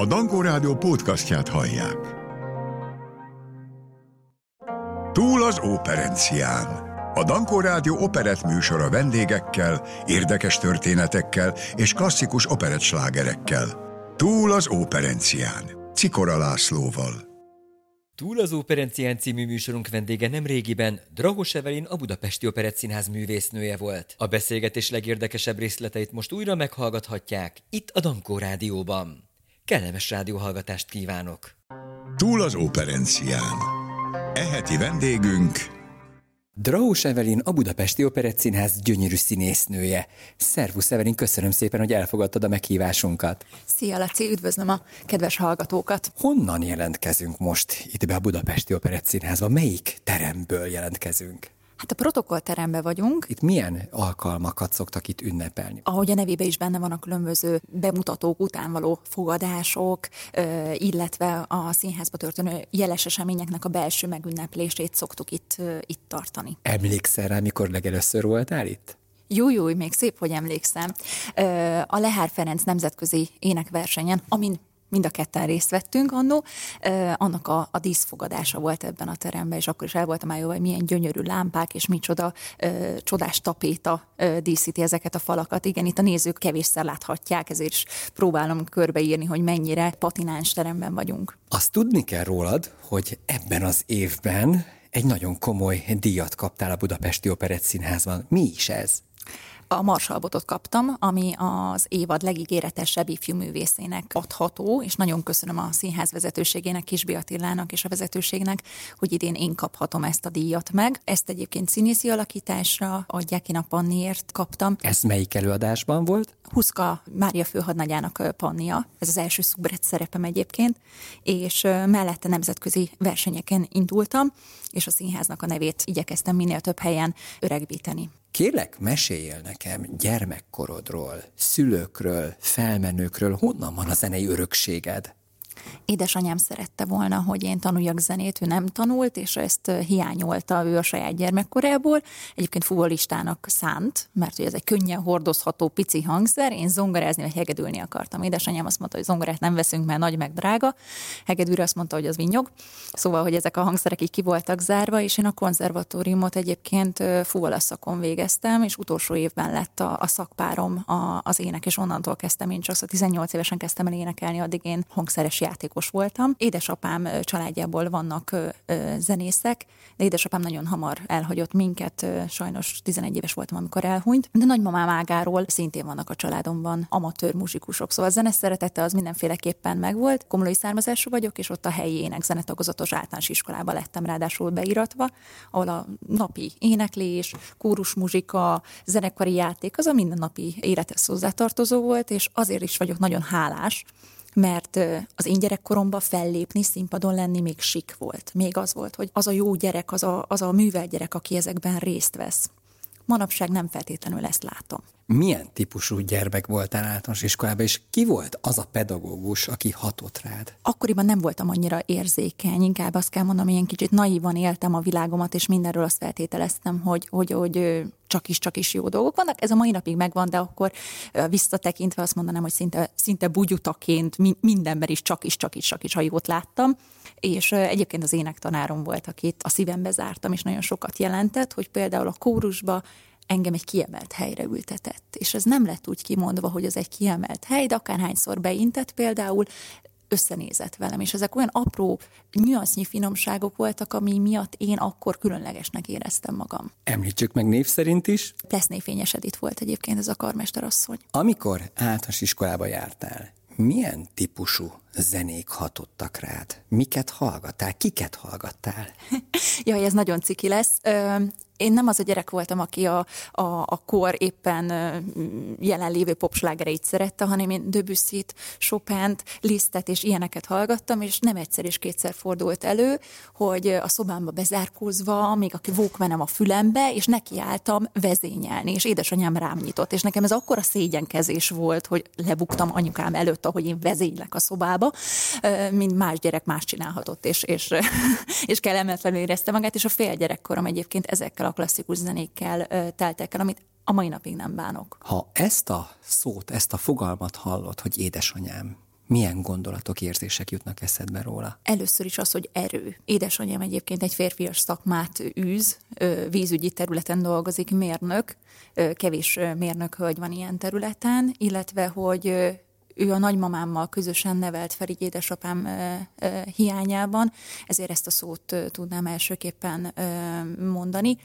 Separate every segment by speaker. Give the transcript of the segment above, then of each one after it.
Speaker 1: A Dankó Rádió podcastját hallják. Túl az operencián. A Dankó Rádió operett műsora vendégekkel, érdekes történetekkel és klasszikus operettslágerekkel. Túl az operencián. Cikora Lászlóval.
Speaker 2: Túl az Operencián című műsorunk vendége nem régiben Dragos Evelin a Budapesti Operett Színház művésznője volt. A beszélgetés legérdekesebb részleteit most újra meghallgathatják itt a Dankó Rádióban. Kellemes rádióhallgatást kívánok!
Speaker 1: Túl az operencián. Eheti vendégünk
Speaker 2: Draus Evelin a Budapesti Operett Színház gyönyörű színésznője. Szervusz Evelin, köszönöm szépen, hogy elfogadtad a meghívásunkat.
Speaker 3: Szia Laci, üdvözlöm a kedves hallgatókat.
Speaker 2: Honnan jelentkezünk most itt be a Budapesti Operett Színházba? Melyik teremből jelentkezünk?
Speaker 3: Hát a protokollteremben vagyunk.
Speaker 2: Itt milyen alkalmakat szoktak itt ünnepelni?
Speaker 3: Ahogy a nevében is benne van a különböző bemutatók után való fogadások, illetve a színházba történő jeles eseményeknek a belső megünneplését szoktuk itt, itt tartani.
Speaker 2: Emlékszel rá, mikor legelőször voltál itt?
Speaker 3: Jó, jó, még szép, hogy emlékszem. A Lehár Ferenc nemzetközi énekversenyen, amin mind a ketten részt vettünk annó, annak a, a díszfogadása volt ebben a teremben, és akkor is el voltam jó, hogy milyen gyönyörű lámpák, és micsoda ö, csodás tapéta ö, díszíti ezeket a falakat. Igen, itt a nézők kevésszer láthatják, ezért is próbálom körbeírni, hogy mennyire patináns teremben vagyunk.
Speaker 2: Azt tudni kell rólad, hogy ebben az évben egy nagyon komoly díjat kaptál a Budapesti Operett Színházban. Mi is ez?
Speaker 3: A Marsalbotot kaptam, ami az évad legígéretesebb ifjú művészének adható, és nagyon köszönöm a színház vezetőségének, Kisbi Attilának és a vezetőségnek, hogy idén én kaphatom ezt a díjat meg. Ezt egyébként színészi alakításra adják én a Panniért kaptam.
Speaker 2: Ez melyik előadásban volt?
Speaker 3: Huszka Mária főhadnagyának Pannia, ez az első szubret szerepem egyébként, és mellette nemzetközi versenyeken indultam, és a színháznak a nevét igyekeztem minél több helyen öregbíteni.
Speaker 2: Kérlek, meséljél nekem gyermekkorodról, szülőkről, felmenőkről, honnan van a zenei örökséged?
Speaker 3: Édesanyám szerette volna, hogy én tanuljak zenét, ő nem tanult, és ezt hiányolta ő a saját gyermekkorából. Egyébként futbolistának szánt, mert hogy ez egy könnyen hordozható pici hangszer, én zongorázni vagy hegedülni akartam. Édesanyám azt mondta, hogy zongorát nem veszünk, mert nagy meg drága. Hegedűre azt mondta, hogy az vinyog. Szóval, hogy ezek a hangszerek így ki voltak zárva, és én a konzervatóriumot egyébként fuvolaszakon végeztem, és utolsó évben lett a, a szakpárom a, az ének, és onnantól kezdtem én csak, szóval 18 évesen kezdtem el énekelni, addig én hangszeres játékos voltam. Édesapám családjából vannak zenészek, de édesapám nagyon hamar elhagyott minket, sajnos 11 éves voltam, amikor elhunyt, de nagymamám ágáról szintén vannak a családomban amatőr muzsikusok, szóval a zene szeretete az mindenféleképpen megvolt. Komolói származású vagyok, és ott a helyi ének zenetagozatos általános iskolába lettem ráadásul beiratva, ahol a napi éneklés, muzsika, zenekari játék, az a mindennapi élethez hozzátartozó volt, és azért is vagyok nagyon hálás, mert az én gyerekkoromban fellépni, színpadon lenni még sik volt. Még az volt, hogy az a jó gyerek, az a, az a művel gyerek, aki ezekben részt vesz. Manapság nem feltétlenül ezt látom.
Speaker 2: Milyen típusú gyermek voltál általános iskolában, és ki volt az a pedagógus, aki hatott rád?
Speaker 3: Akkoriban nem voltam annyira érzékeny, inkább azt kell mondanom, ilyen kicsit naívan éltem a világomat, és mindenről azt feltételeztem, hogy, hogy, hogy csak is, csak is jó dolgok vannak. Ez a mai napig megvan, de akkor visszatekintve azt mondanám, hogy szinte, szinte bugyutaként mindenben is csak is, csak is, csak is, ha jót láttam. És egyébként az énektanárom volt, akit a szívembe zártam, és nagyon sokat jelentett, hogy például a kórusba engem egy kiemelt helyre ültetett. És ez nem lett úgy kimondva, hogy ez egy kiemelt hely, de akárhányszor beintett például, összenézett velem, és ezek olyan apró, nyansznyi finomságok voltak, ami miatt én akkor különlegesnek éreztem magam.
Speaker 2: Említsük meg név szerint is.
Speaker 3: Pleszné Fényes Edith volt egyébként ez a karmesterasszony.
Speaker 2: Amikor általános iskolába jártál, milyen típusú zenék hatottak rád? Miket hallgattál? Kiket hallgattál?
Speaker 3: Jaj, ez nagyon ciki lesz. Én nem az a gyerek voltam, aki a, a, a kor éppen jelenlévő popslágereit szerette, hanem én Debussy-t, Chopin-t, Lisztet és ilyeneket hallgattam, és nem egyszer és kétszer fordult elő, hogy a szobámba bezárkózva, még a walkmanem a fülembe, és nekiálltam vezényelni, és édesanyám rám nyitott, és nekem ez akkora szégyenkezés volt, hogy lebuktam anyukám előtt, ahogy én vezénylek a szobába, mint más gyerek más csinálhatott, és, és, és kellemetlenül érezte magát, és a fél gyerekkorom egyébként ezekkel a klasszikus zenékkel teltek el, amit a mai napig nem bánok.
Speaker 2: Ha ezt a szót, ezt a fogalmat hallod, hogy édesanyám,
Speaker 4: milyen gondolatok, érzések jutnak eszedbe róla?
Speaker 3: Először is az, hogy erő. Édesanyám egyébként egy férfias szakmát űz, vízügyi területen dolgozik, mérnök, kevés mérnök hölgy van ilyen területen, illetve, hogy ő a nagymamámmal közösen nevelt így édesapám hiányában, ezért ezt a szót tudnám elsőképpen mondani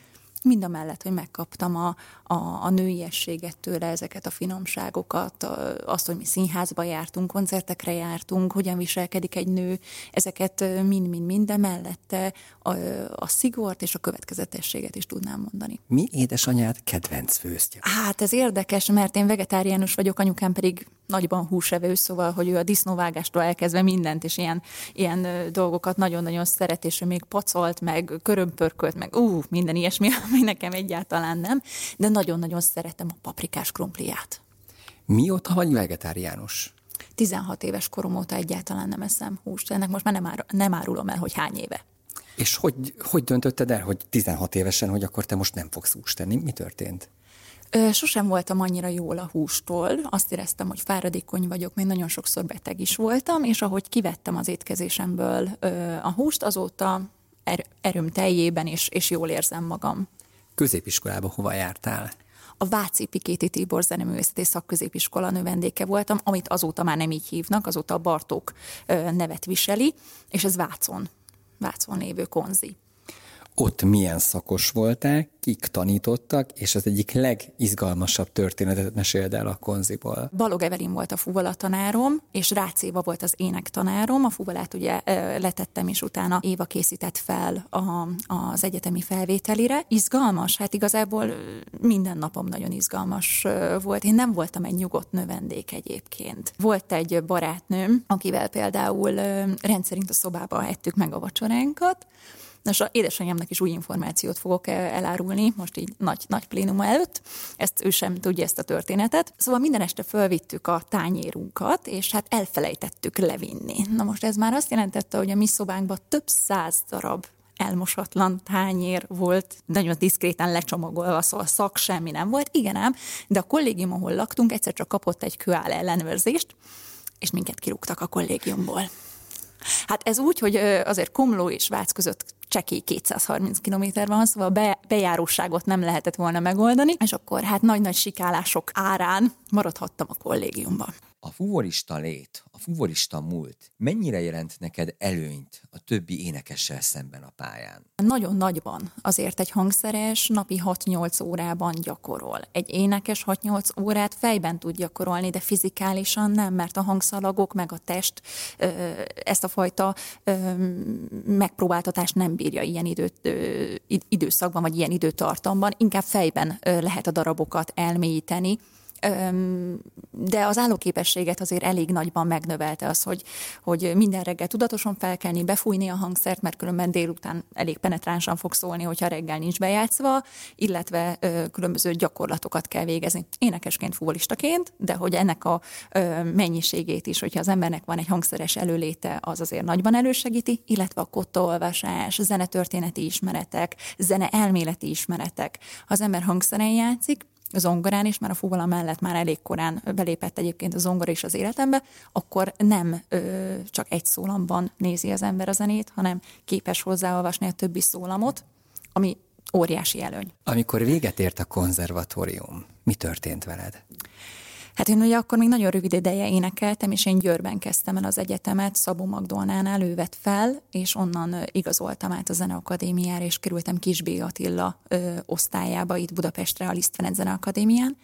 Speaker 3: mind a mellett, hogy megkaptam a, a, a nőiességet tőle, ezeket a finomságokat, azt, hogy mi színházba jártunk, koncertekre jártunk, hogyan viselkedik egy nő, ezeket mind-mind-mind, de mellette a, a szigort és a következetességet is tudnám mondani.
Speaker 4: Mi édesanyád kedvenc főztje?
Speaker 3: Hát ez érdekes, mert én vegetáriánus vagyok, anyukám pedig nagyban húsevő, szóval, hogy ő a disznóvágástól elkezdve mindent, és ilyen, ilyen dolgokat nagyon-nagyon szeret, és ő még pacolt, meg körömpörkölt, meg ú, minden ilyesmi, ami nekem egyáltalán nem, de nagyon-nagyon szeretem a paprikás krumpliát.
Speaker 4: Mióta vagy vegetáriánus?
Speaker 3: 16 éves korom óta egyáltalán nem eszem húst. Ennek most már nem, ár, nem árulom el, hogy hány éve.
Speaker 4: És hogy, hogy döntötted el, hogy 16 évesen, hogy akkor te most nem fogsz húst tenni? Mi történt?
Speaker 3: Sosem voltam annyira jól a hústól, azt éreztem, hogy fáradékony vagyok, még nagyon sokszor beteg is voltam, és ahogy kivettem az étkezésemből a húst, azóta er- erőm teljében, és, és jól érzem magam.
Speaker 4: Középiskolába hova jártál?
Speaker 3: a Váci Pikéti Tibor Zeneművészeti Szakközépiskola növendéke voltam, amit azóta már nem így hívnak, azóta a Bartók nevet viseli, és ez Vácon, Vácon lévő konzi
Speaker 4: ott milyen szakos voltál, kik tanítottak, és az egyik legizgalmasabb történetet meséld el a konziból.
Speaker 3: Balog Evelin volt a fuvola tanárom, és Rácz volt az ének tanárom. A fuvolát ugye letettem, és utána Éva készített fel a, az egyetemi felvételire. Izgalmas? Hát igazából minden napom nagyon izgalmas volt. Én nem voltam egy nyugodt növendék egyébként. Volt egy barátnőm, akivel például rendszerint a szobába ettük meg a vacsoránkat, Nos, a édesanyámnak is új információt fogok elárulni, most így nagy, nagy plénuma előtt. Ezt ő sem tudja ezt a történetet. Szóval minden este fölvittük a tányérunkat, és hát elfelejtettük levinni. Na most ez már azt jelentette, hogy a mi szobánkban több száz darab elmosatlan tányér volt, nagyon diszkréten lecsomagolva, szóval szak semmi nem volt. Igen ám, de a kollégium, ahol laktunk, egyszer csak kapott egy kőáll ellenőrzést, és minket kirúgtak a kollégiumból. Hát ez úgy, hogy azért Komló és Vác között csekély 230 km van, szóval be, bejáróságot nem lehetett volna megoldani, és akkor hát nagy-nagy sikálások árán maradhattam a kollégiumban.
Speaker 2: A fuvorista lét, a fuvorista múlt mennyire jelent neked előnyt a többi énekessel szemben a pályán?
Speaker 3: Nagyon nagyban. Azért egy hangszeres napi 6-8 órában gyakorol. Egy énekes 6-8 órát fejben tud gyakorolni, de fizikálisan nem, mert a hangszalagok meg a test ezt a fajta megpróbáltatást nem bírja ilyen időt, időszakban, vagy ilyen időtartamban. Inkább fejben lehet a darabokat elmélyíteni, de az állóképességet azért elég nagyban megnövelte az, hogy, hogy minden reggel tudatosan felkelni, befújni a hangszert, mert különben délután elég penetránsan fog szólni, hogyha reggel nincs bejátszva, illetve különböző gyakorlatokat kell végezni. Énekesként, futbolistaként, de hogy ennek a mennyiségét is, hogyha az embernek van egy hangszeres előléte, az azért nagyban elősegíti, illetve a kottaolvasás, zenetörténeti ismeretek, zene elméleti ismeretek. Ha az ember hangszeren játszik, zongorán is, mert a fuvola mellett már elég korán belépett egyébként a zongora is az életembe, akkor nem ö, csak egy szólamban nézi az ember a zenét, hanem képes hozzáolvasni a többi szólamot, ami óriási előny.
Speaker 4: Amikor véget ért a konzervatórium, mi történt veled?
Speaker 3: Hát én ugye akkor még nagyon rövid ideje énekeltem, és én Győrben kezdtem el az egyetemet, Szabó Magdolnánál ő vett fel, és onnan igazoltam át a Zeneakadémiára, és kerültem Kisbé Attila ö, osztályába itt Budapestre a Liszt Ferenc Zeneakadémián.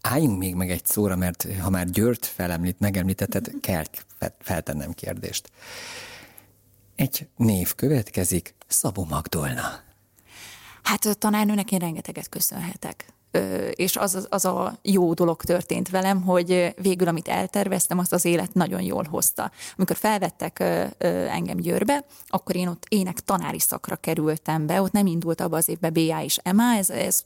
Speaker 4: Álljunk még meg egy szóra, mert ha már Győrt felemlít, megemlítetted, kell feltennem kérdést. Egy név következik, Szabó Magdolna.
Speaker 3: Hát tanárnőnek én rengeteget köszönhetek és az, az a jó dolog történt velem, hogy végül, amit elterveztem, azt az élet nagyon jól hozta. Amikor felvettek engem Győrbe, akkor én ott ének tanári szakra kerültem be, ott nem indult abba az évben BA és MA, ez, ez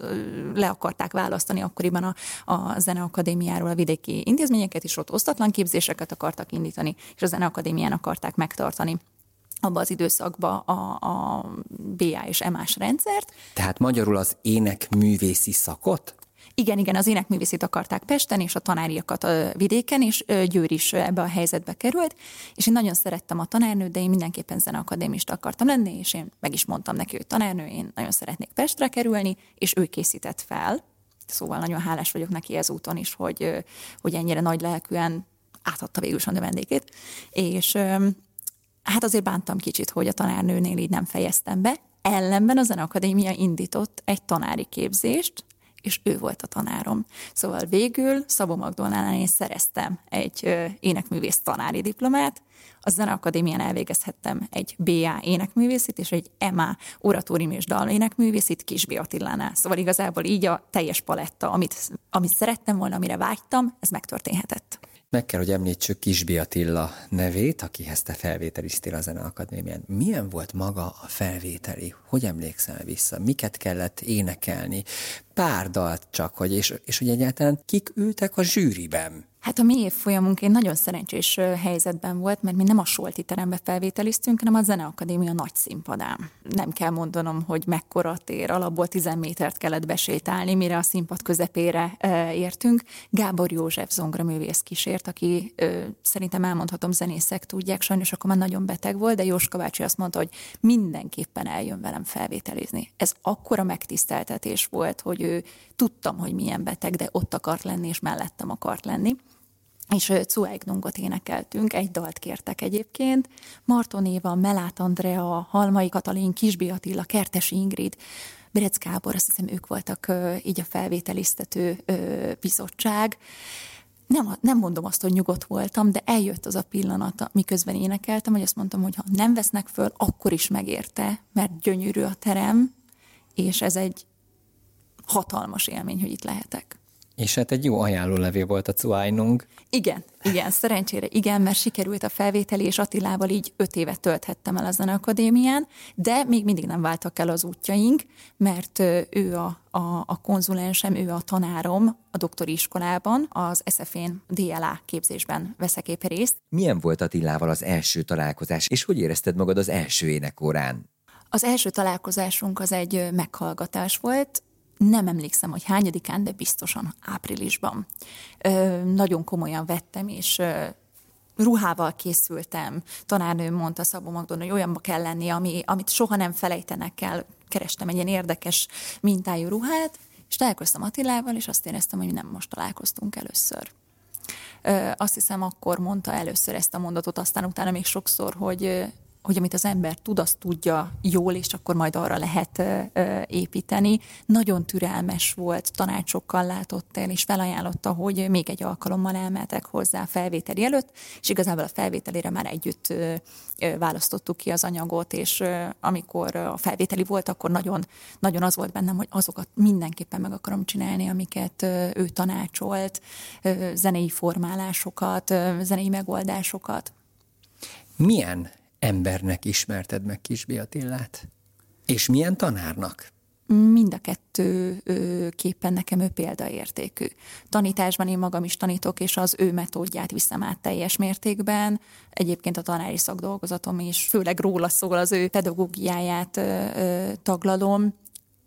Speaker 3: le akarták választani akkoriban a, a Zeneakadémiáról a vidéki intézményeket, és ott osztatlan képzéseket akartak indítani, és a Zeneakadémián akarták megtartani abba az időszakba a, a BA és MA-s rendszert.
Speaker 4: Tehát magyarul az ének művészi szakot?
Speaker 3: Igen, igen, az énekművészét akarták Pesten, és a tanáriakat a vidéken, és Győr is ebbe a helyzetbe került, és én nagyon szerettem a tanárnőt, de én mindenképpen zeneakadémista akartam lenni, és én meg is mondtam neki, hogy tanárnő, én nagyon szeretnék Pestre kerülni, és ő készített fel. Szóval nagyon hálás vagyok neki ezúton is, hogy, hogy ennyire nagy lelkűen átadta végül is a növendékét. És hát azért bántam kicsit, hogy a tanárnőnél így nem fejeztem be. Ellenben a Zeneakadémia indított egy tanári képzést, és ő volt a tanárom. Szóval végül Szabó Magdolnánál én szereztem egy énekművész tanári diplomát, a Zeneakadémián elvégezhettem egy BA énekművészit és egy MA oratórium és dal énekművészit Kisbi Attilánál. Szóval igazából így a teljes paletta, amit, amit szerettem volna, amire vágytam, ez megtörténhetett.
Speaker 4: Meg kell, hogy említsük Kisbi Attila nevét, akihez te felvételiztél a Zeneakadémián. Milyen volt maga a felvételi? Hogy emlékszel vissza? Miket kellett énekelni? Pár dalt csak, hogy és, és hogy egyáltalán kik ültek a zsűriben?
Speaker 3: Hát a mi évfolyamunk egy nagyon szerencsés helyzetben volt, mert mi nem a Solti terembe felvételiztünk, hanem a Zeneakadémia nagy színpadán. Nem kell mondanom, hogy mekkora tér, alapból 10 métert kellett besétálni, mire a színpad közepére értünk. Gábor József zongra művész kísért, aki szerintem elmondhatom zenészek tudják, sajnos akkor már nagyon beteg volt, de Jóska bácsi azt mondta, hogy mindenképpen eljön velem felvételizni. Ez akkora megtiszteltetés volt, hogy ő tudtam, hogy milyen beteg, de ott akart lenni, és mellettem akart lenni és Cueignungot énekeltünk, egy dalt kértek egyébként. Marton Éva, Melát Andrea, Halmai Katalin, Kisbi Attila, Kertesi Ingrid, Berec Gábor, azt hiszem ők voltak így a felvételiztető bizottság. Nem, nem mondom azt, hogy nyugodt voltam, de eljött az a pillanat, miközben énekeltem, hogy azt mondtam, hogy ha nem vesznek föl, akkor is megérte, mert gyönyörű a terem, és ez egy hatalmas élmény, hogy itt lehetek.
Speaker 4: És hát egy jó ajánlólevél volt a Cuájnung.
Speaker 3: Igen, igen, szerencsére igen, mert sikerült a felvételi, és Attilával így öt évet tölthettem el a akadémián, de még mindig nem váltak el az útjaink, mert ő a, a, a konzulensem, ő a tanárom a doktori iskolában, az SZF-én DLA képzésben veszek épp részt.
Speaker 2: Milyen volt Attilával az első találkozás, és hogy érezted magad az első énekórán?
Speaker 3: Az első találkozásunk az egy meghallgatás volt, nem emlékszem, hogy hányadikán, de biztosan áprilisban. Ö, nagyon komolyan vettem, és ö, ruhával készültem. Tanárnőm mondta Szabó Magdon, hogy olyanba kell lenni, ami, amit soha nem felejtenek el. Kerestem egy ilyen érdekes mintájú ruhát, és találkoztam Attilával, és azt éreztem, hogy nem most találkoztunk először. Ö, azt hiszem, akkor mondta először ezt a mondatot, aztán utána még sokszor, hogy hogy amit az ember tud, azt tudja jól, és akkor majd arra lehet építeni. Nagyon türelmes volt, tanácsokkal látott el, és felajánlotta, hogy még egy alkalommal elmehetek hozzá a felvételi előtt, és igazából a felvételére már együtt választottuk ki az anyagot, és amikor a felvételi volt, akkor nagyon, nagyon az volt bennem, hogy azokat mindenképpen meg akarom csinálni, amiket ő tanácsolt, zenei formálásokat, zenei megoldásokat.
Speaker 4: Milyen embernek ismerted meg Kisbi Attillát? És milyen tanárnak?
Speaker 3: Mind a kettő képen nekem ő példaértékű. Tanításban én magam is tanítok, és az ő metódját viszem át teljes mértékben. Egyébként a tanári szakdolgozatom is főleg róla szól, az ő pedagógiáját taglalom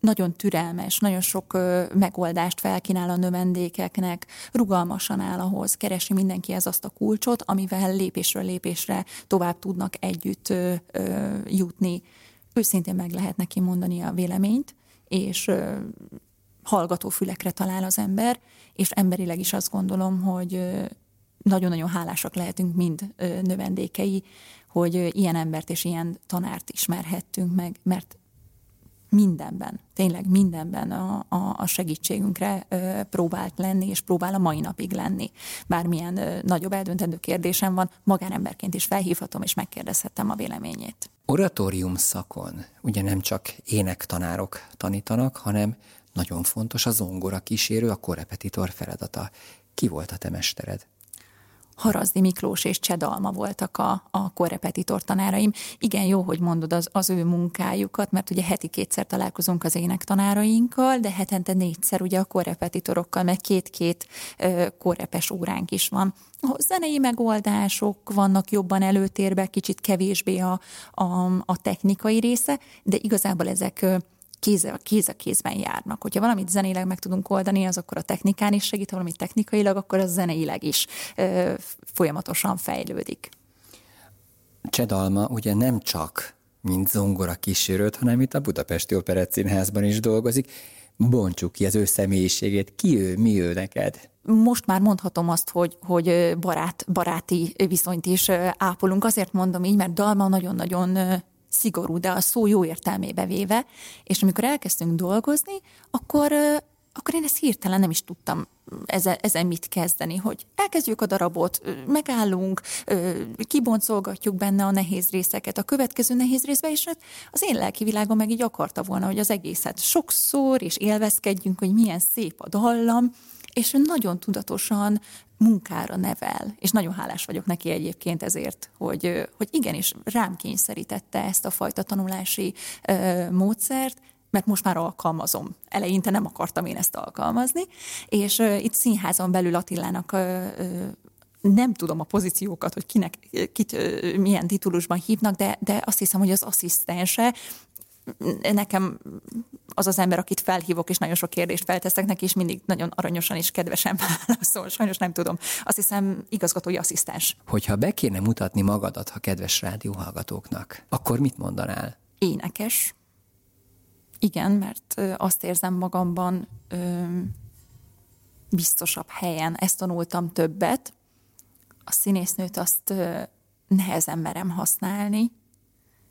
Speaker 3: nagyon türelmes, nagyon sok megoldást felkínál a növendékeknek, rugalmasan áll ahhoz, keresi mindenki ez azt a kulcsot, amivel lépésről lépésre tovább tudnak együtt jutni. Őszintén meg lehet neki mondani a véleményt, és hallgató fülekre talál az ember, és emberileg is azt gondolom, hogy nagyon-nagyon hálásak lehetünk mind növendékei, hogy ilyen embert és ilyen tanárt ismerhettünk meg, mert mindenben, tényleg mindenben a, a, a segítségünkre ö, próbált lenni, és próbál a mai napig lenni. Bármilyen ö, nagyobb eldöntendő kérdésem van, magánemberként is felhívhatom, és megkérdezhetem a véleményét.
Speaker 4: Oratórium szakon ugye nem csak énektanárok tanítanak, hanem nagyon fontos a zongora kísérő, a korrepetitor feladata. Ki volt a te mestered?
Speaker 3: Harazdi Miklós és Csedalma voltak a, a korrepetitor tanáraim. Igen, jó, hogy mondod az, az ő munkájukat, mert ugye heti kétszer találkozunk az énektanárainkkal, de hetente négyszer ugye a korrepetitorokkal, meg két-két korrepes óránk is van. A zenei megoldások vannak jobban előtérbe, kicsit kevésbé a, a, a technikai része, de igazából ezek kéz a, kéz a kézben járnak. Hogyha valamit zenéleg meg tudunk oldani, az akkor a technikán is segít, ha valamit technikailag, akkor az zeneileg is ö, folyamatosan fejlődik.
Speaker 4: Csedalma ugye nem csak mint zongora kísérőt, hanem itt a Budapesti Operett Színházban is dolgozik. Bontsuk ki az ő személyiségét. Ki ő, mi ő neked?
Speaker 3: most már mondhatom azt, hogy, hogy barát, baráti viszonyt is ápolunk. Azért mondom így, mert Dalma nagyon-nagyon szigorú, de a szó jó értelmébe véve, és amikor elkezdtünk dolgozni, akkor, akkor én ezt hirtelen nem is tudtam ezen, ezen mit kezdeni, hogy elkezdjük a darabot, megállunk, kiboncolgatjuk benne a nehéz részeket a következő nehéz részbe, és hát az én lelki világom meg így akarta volna, hogy az egészet sokszor, és élvezkedjünk, hogy milyen szép a dallam, és ő nagyon tudatosan munkára nevel, és nagyon hálás vagyok neki egyébként ezért, hogy, hogy igenis rám kényszerítette ezt a fajta tanulási ö, módszert, mert most már alkalmazom. Eleinte nem akartam én ezt alkalmazni, és ö, itt színházon belül Attilának ö, ö, nem tudom a pozíciókat, hogy kinek, kit milyen titulusban hívnak, de, de azt hiszem, hogy az asszisztense nekem az az ember, akit felhívok, és nagyon sok kérdést felteszek neki, és mindig nagyon aranyosan és kedvesen válaszol. Sajnos nem tudom. Azt hiszem, igazgatói asszisztens.
Speaker 4: Hogyha be kéne mutatni magadat a kedves rádióhallgatóknak, akkor mit mondanál?
Speaker 3: Énekes. Igen, mert azt érzem magamban ö, biztosabb helyen. Ezt tanultam többet. A színésznőt azt ö, nehezen merem használni,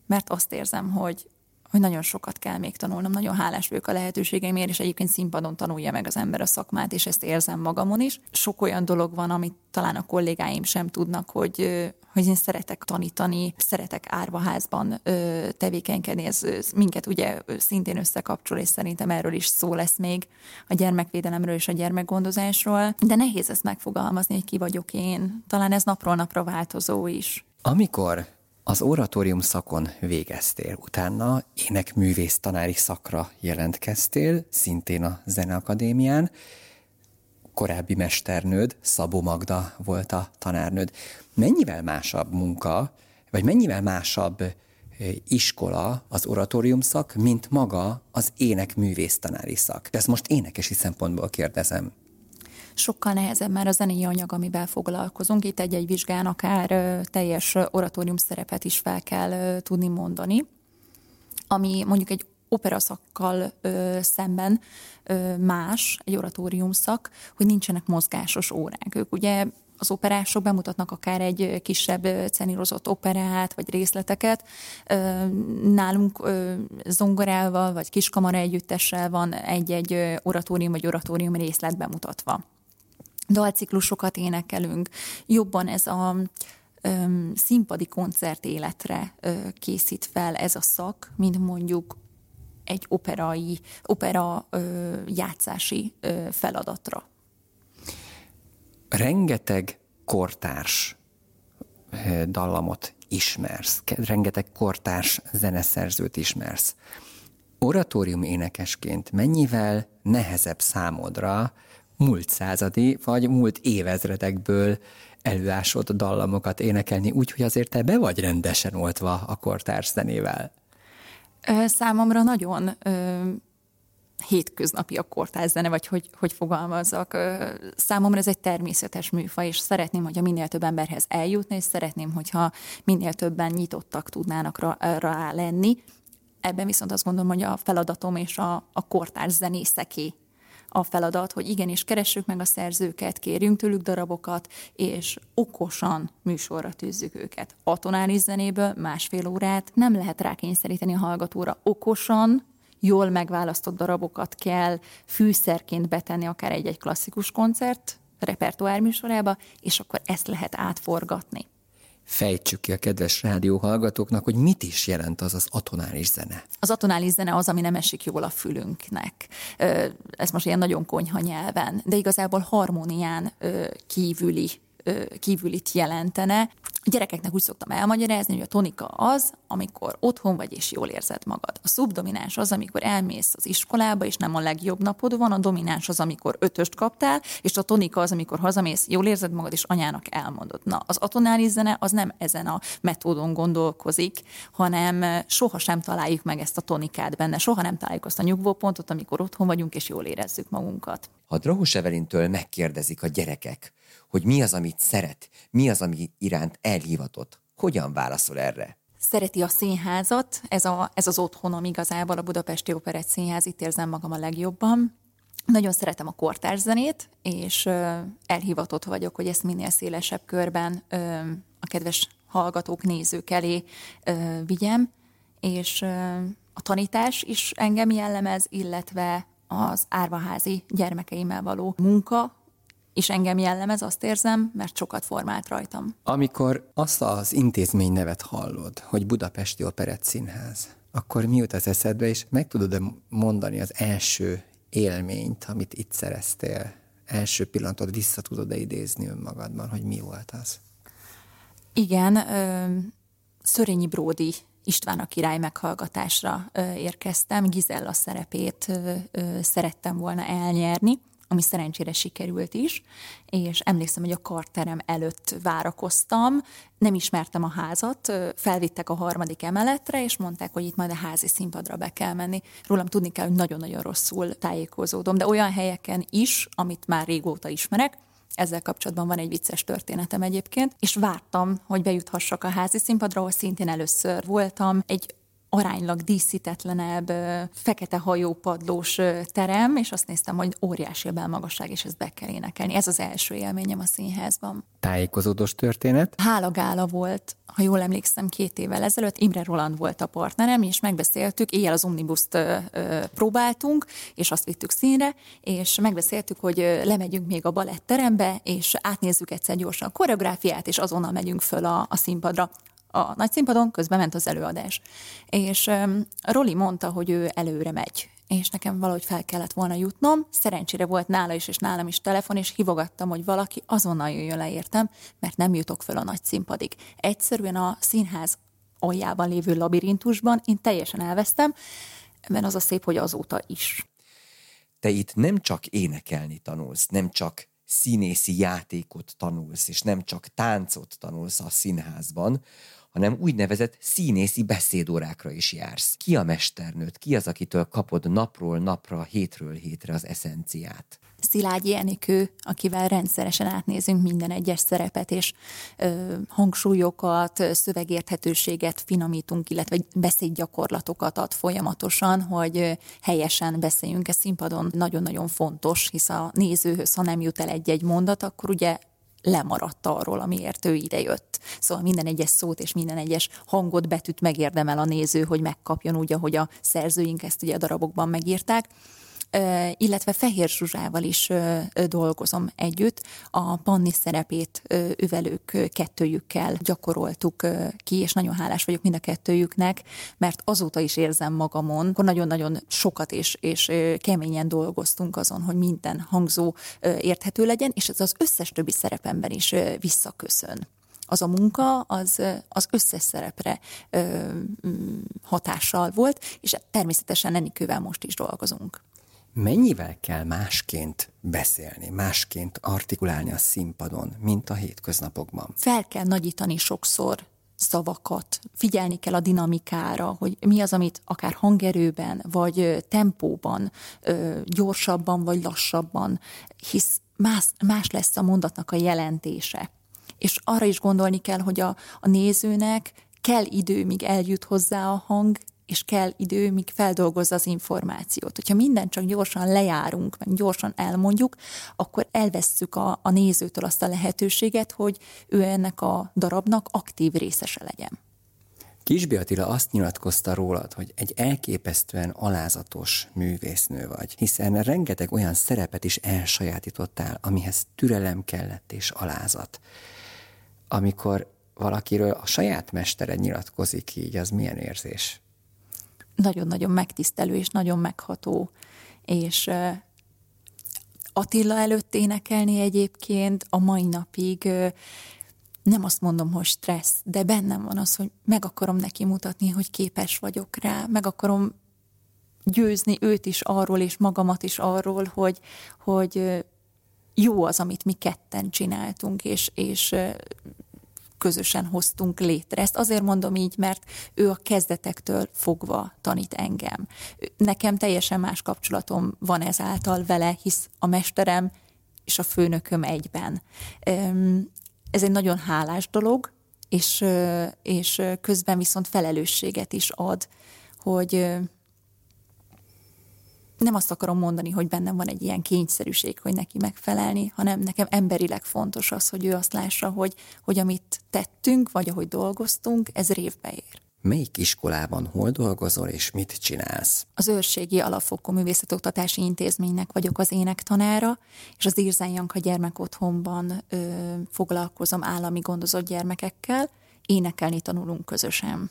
Speaker 3: mert azt érzem, hogy hogy nagyon sokat kell még tanulnom, nagyon hálás vagyok a lehetőségeimért, és egyébként színpadon tanulja meg az ember a szakmát, és ezt érzem magamon is. Sok olyan dolog van, amit talán a kollégáim sem tudnak, hogy, hogy én szeretek tanítani, szeretek árvaházban tevékenykedni, ez minket ugye szintén összekapcsol, és szerintem erről is szó lesz még a gyermekvédelemről és a gyermekgondozásról, de nehéz ezt megfogalmazni, hogy ki vagyok én. Talán ez napról napra változó is.
Speaker 4: Amikor az oratórium szakon végeztél, utána énekművész tanári szakra jelentkeztél, szintén a Zeneakadémián. Korábbi mesternőd, Szabó Magda volt a tanárnőd. Mennyivel másabb munka, vagy mennyivel másabb iskola az oratórium szak, mint maga az énekművész tanári szak? Ezt most énekesi szempontból kérdezem
Speaker 3: sokkal nehezebb már a zenei anyag, amivel foglalkozunk. Itt egy-egy vizsgán akár teljes oratórium szerepet is fel kell tudni mondani, ami mondjuk egy operaszakkal ö, szemben ö, más, egy oratórium szak, hogy nincsenek mozgásos órák. Ők ugye az operások bemutatnak akár egy kisebb cenírozott operát, vagy részleteket. Nálunk zongorával, vagy kiskamara együttessel van egy-egy oratórium, vagy oratórium részlet bemutatva dalciklusokat énekelünk, jobban ez a ö, színpadi koncert életre ö, készít fel ez a szak, mint mondjuk egy operai, opera ö, játszási ö, feladatra.
Speaker 4: Rengeteg kortárs dallamot ismersz, rengeteg kortárs zeneszerzőt ismersz. Oratórium énekesként mennyivel nehezebb számodra múlt századi, vagy múlt évezredekből előásott dallamokat énekelni, úgyhogy azért te be vagy rendesen oltva a kortárs zenével.
Speaker 3: Számomra nagyon ö, hétköznapi a kortárs zene, vagy hogy, hogy fogalmazzak. Számomra ez egy természetes műfaj, és szeretném, hogyha minél több emberhez eljutni, és szeretném, hogyha minél többen nyitottak tudnának rá, rá lenni. Ebben viszont azt gondolom, hogy a feladatom és a, a kortárs zenészeké a feladat, hogy igenis keressük meg a szerzőket, kérjünk tőlük darabokat, és okosan műsorra tűzzük őket. Atonális zenéből másfél órát nem lehet rákényszeríteni a hallgatóra. Okosan, jól megválasztott darabokat kell fűszerként betenni akár egy-egy klasszikus koncert repertoár műsorába, és akkor ezt lehet átforgatni
Speaker 4: fejtsük ki a kedves rádió hallgatóknak, hogy mit is jelent az az atonális zene.
Speaker 3: Az atonális zene az, ami nem esik jól a fülünknek. Ez most ilyen nagyon konyha nyelven, de igazából harmónián kívüli kívülit jelentene. A gyerekeknek úgy szoktam elmagyarázni, hogy a tonika az, amikor otthon vagy és jól érzed magad. A szubdomináns az, amikor elmész az iskolába, és nem a legjobb napod van, a domináns az, amikor ötöst kaptál, és a tonika az, amikor hazamész, jól érzed magad, és anyának elmondod. Na, az atonális zene az nem ezen a metódon gondolkozik, hanem soha sem találjuk meg ezt a tonikát benne, soha nem találjuk azt a nyugvópontot, amikor otthon vagyunk, és jól érezzük magunkat.
Speaker 4: Ha Drahus Evelintől megkérdezik a gyerekek, hogy mi az, amit szeret, mi az, ami iránt elhivatott, hogyan válaszol erre?
Speaker 3: Szereti a színházat, ez, a, ez az otthonom igazából, a Budapesti Operett Színház, itt érzem magam a legjobban. Nagyon szeretem a kortárs zenét, és ö, elhivatott vagyok, hogy ezt minél szélesebb körben a kedves hallgatók, nézők elé vigyem, és a tanítás is engem jellemez, illetve az árvaházi gyermekeimmel való munka, és engem jellemez, azt érzem, mert sokat formált rajtam.
Speaker 4: Amikor azt az intézmény nevet hallod, hogy Budapesti Operett Színház, akkor mi jut az eszedbe, és meg tudod-e mondani az első élményt, amit itt szereztél? Első pillanatot vissza tudod-e idézni önmagadban, hogy mi volt az?
Speaker 3: Igen, ö, Szörényi Bródi István a király meghallgatásra ö, érkeztem, Gizella szerepét ö, ö, szerettem volna elnyerni, ami szerencsére sikerült is, és emlékszem, hogy a karterem előtt várakoztam, nem ismertem a házat, felvittek a harmadik emeletre, és mondták, hogy itt majd a házi színpadra be kell menni. Rólam tudni kell, hogy nagyon-nagyon rosszul tájékozódom, de olyan helyeken is, amit már régóta ismerek, ezzel kapcsolatban van egy vicces történetem egyébként, és vártam, hogy bejuthassak a házi színpadra, ahol szintén először voltam. Egy aránylag díszítetlenebb, fekete hajópadlós terem, és azt néztem, hogy óriási a belmagasság, és ezt be kell énekelni. Ez az első élményem a színházban.
Speaker 4: Tájékozódós történet?
Speaker 3: Hála Gála volt, ha jól emlékszem, két évvel ezelőtt. Imre Roland volt a partnerem, és megbeszéltük, éjjel az Omnibuszt próbáltunk, és azt vittük színre, és megbeszéltük, hogy lemegyünk még a baletterembe, és átnézzük egyszer gyorsan a koreográfiát, és azonnal megyünk föl a, a színpadra a nagy színpadon, közben ment az előadás. És um, Roli mondta, hogy ő előre megy, és nekem valahogy fel kellett volna jutnom. Szerencsére volt nála is, és nálam is telefon, és hívogattam, hogy valaki azonnal jöjjön le értem, mert nem jutok fel a nagy színpadig. Egyszerűen a színház aljában lévő labirintusban én teljesen elvesztem, mert az a szép, hogy azóta is.
Speaker 4: Te itt nem csak énekelni tanulsz, nem csak színészi játékot tanulsz, és nem csak táncot tanulsz a színházban, hanem úgynevezett színészi beszédórákra is jársz. Ki a mesternőt? Ki az, akitől kapod napról napra, hétről hétre az eszenciát?
Speaker 3: Szilágyi Enikő, akivel rendszeresen átnézünk minden egyes szerepet, és ö, hangsúlyokat, szövegérthetőséget finomítunk, illetve beszédgyakorlatokat ad folyamatosan, hogy helyesen beszéljünk. Ez színpadon nagyon-nagyon fontos, hisz a nézőhöz, ha nem jut el egy-egy mondat, akkor ugye lemaradt arról, amiért ő idejött. Szóval minden egyes szót és minden egyes hangot, betűt megérdemel a néző, hogy megkapjon úgy, ahogy a szerzőink ezt ugye a darabokban megírták illetve Fehér Zsuzsával is dolgozom együtt. A Panni szerepét ővelők kettőjükkel gyakoroltuk ki, és nagyon hálás vagyok mind a kettőjüknek, mert azóta is érzem magamon, akkor nagyon-nagyon sokat és, és keményen dolgoztunk azon, hogy minden hangzó érthető legyen, és ez az összes többi szerepemben is visszaköszön az a munka az, az összes szerepre ö, hatással volt, és természetesen Enikővel most is dolgozunk.
Speaker 4: Mennyivel kell másként beszélni, másként artikulálni a színpadon, mint a hétköznapokban?
Speaker 3: Fel kell nagyítani sokszor szavakat, figyelni kell a dinamikára, hogy mi az, amit akár hangerőben, vagy tempóban, gyorsabban, vagy lassabban, hisz más, más lesz a mondatnak a jelentése. És arra is gondolni kell, hogy a, a nézőnek kell idő, míg eljut hozzá a hang, és kell idő, míg feldolgozza az információt. Hogyha mindent csak gyorsan lejárunk, meg gyorsan elmondjuk, akkor elvesszük a, a nézőtől azt a lehetőséget, hogy ő ennek a darabnak aktív részese legyen.
Speaker 4: Kisbi Attila azt nyilatkozta rólad, hogy egy elképesztően alázatos művésznő vagy, hiszen rengeteg olyan szerepet is elsajátítottál, amihez türelem kellett és alázat. Amikor valakiről a saját mestere nyilatkozik így, az milyen érzés?
Speaker 3: Nagyon-nagyon megtisztelő és nagyon megható, és Attila előtt énekelni egyébként a mai napig nem azt mondom, hogy stressz, de bennem van az, hogy meg akarom neki mutatni, hogy képes vagyok rá, meg akarom győzni őt is arról, és magamat is arról, hogy, hogy jó az, amit mi ketten csináltunk, és, és közösen hoztunk létre. Ezt azért mondom így, mert ő a kezdetektől fogva tanít engem. Nekem teljesen más kapcsolatom van ezáltal vele, hisz a mesterem és a főnököm egyben. Ez egy nagyon hálás dolog, és, és közben viszont felelősséget is ad, hogy nem azt akarom mondani, hogy bennem van egy ilyen kényszerűség, hogy neki megfelelni, hanem nekem emberileg fontos az, hogy ő azt lássa, hogy, hogy amit tettünk, vagy ahogy dolgoztunk, ez révbe ér.
Speaker 4: Melyik iskolában hol dolgozol, és mit csinálsz?
Speaker 3: Az Őrségi Alapfokú Művészetoktatási Intézménynek vagyok az énektanára, és az Irzán Janka gyermekotthonban ö, foglalkozom állami gondozott gyermekekkel, énekelni tanulunk közösen.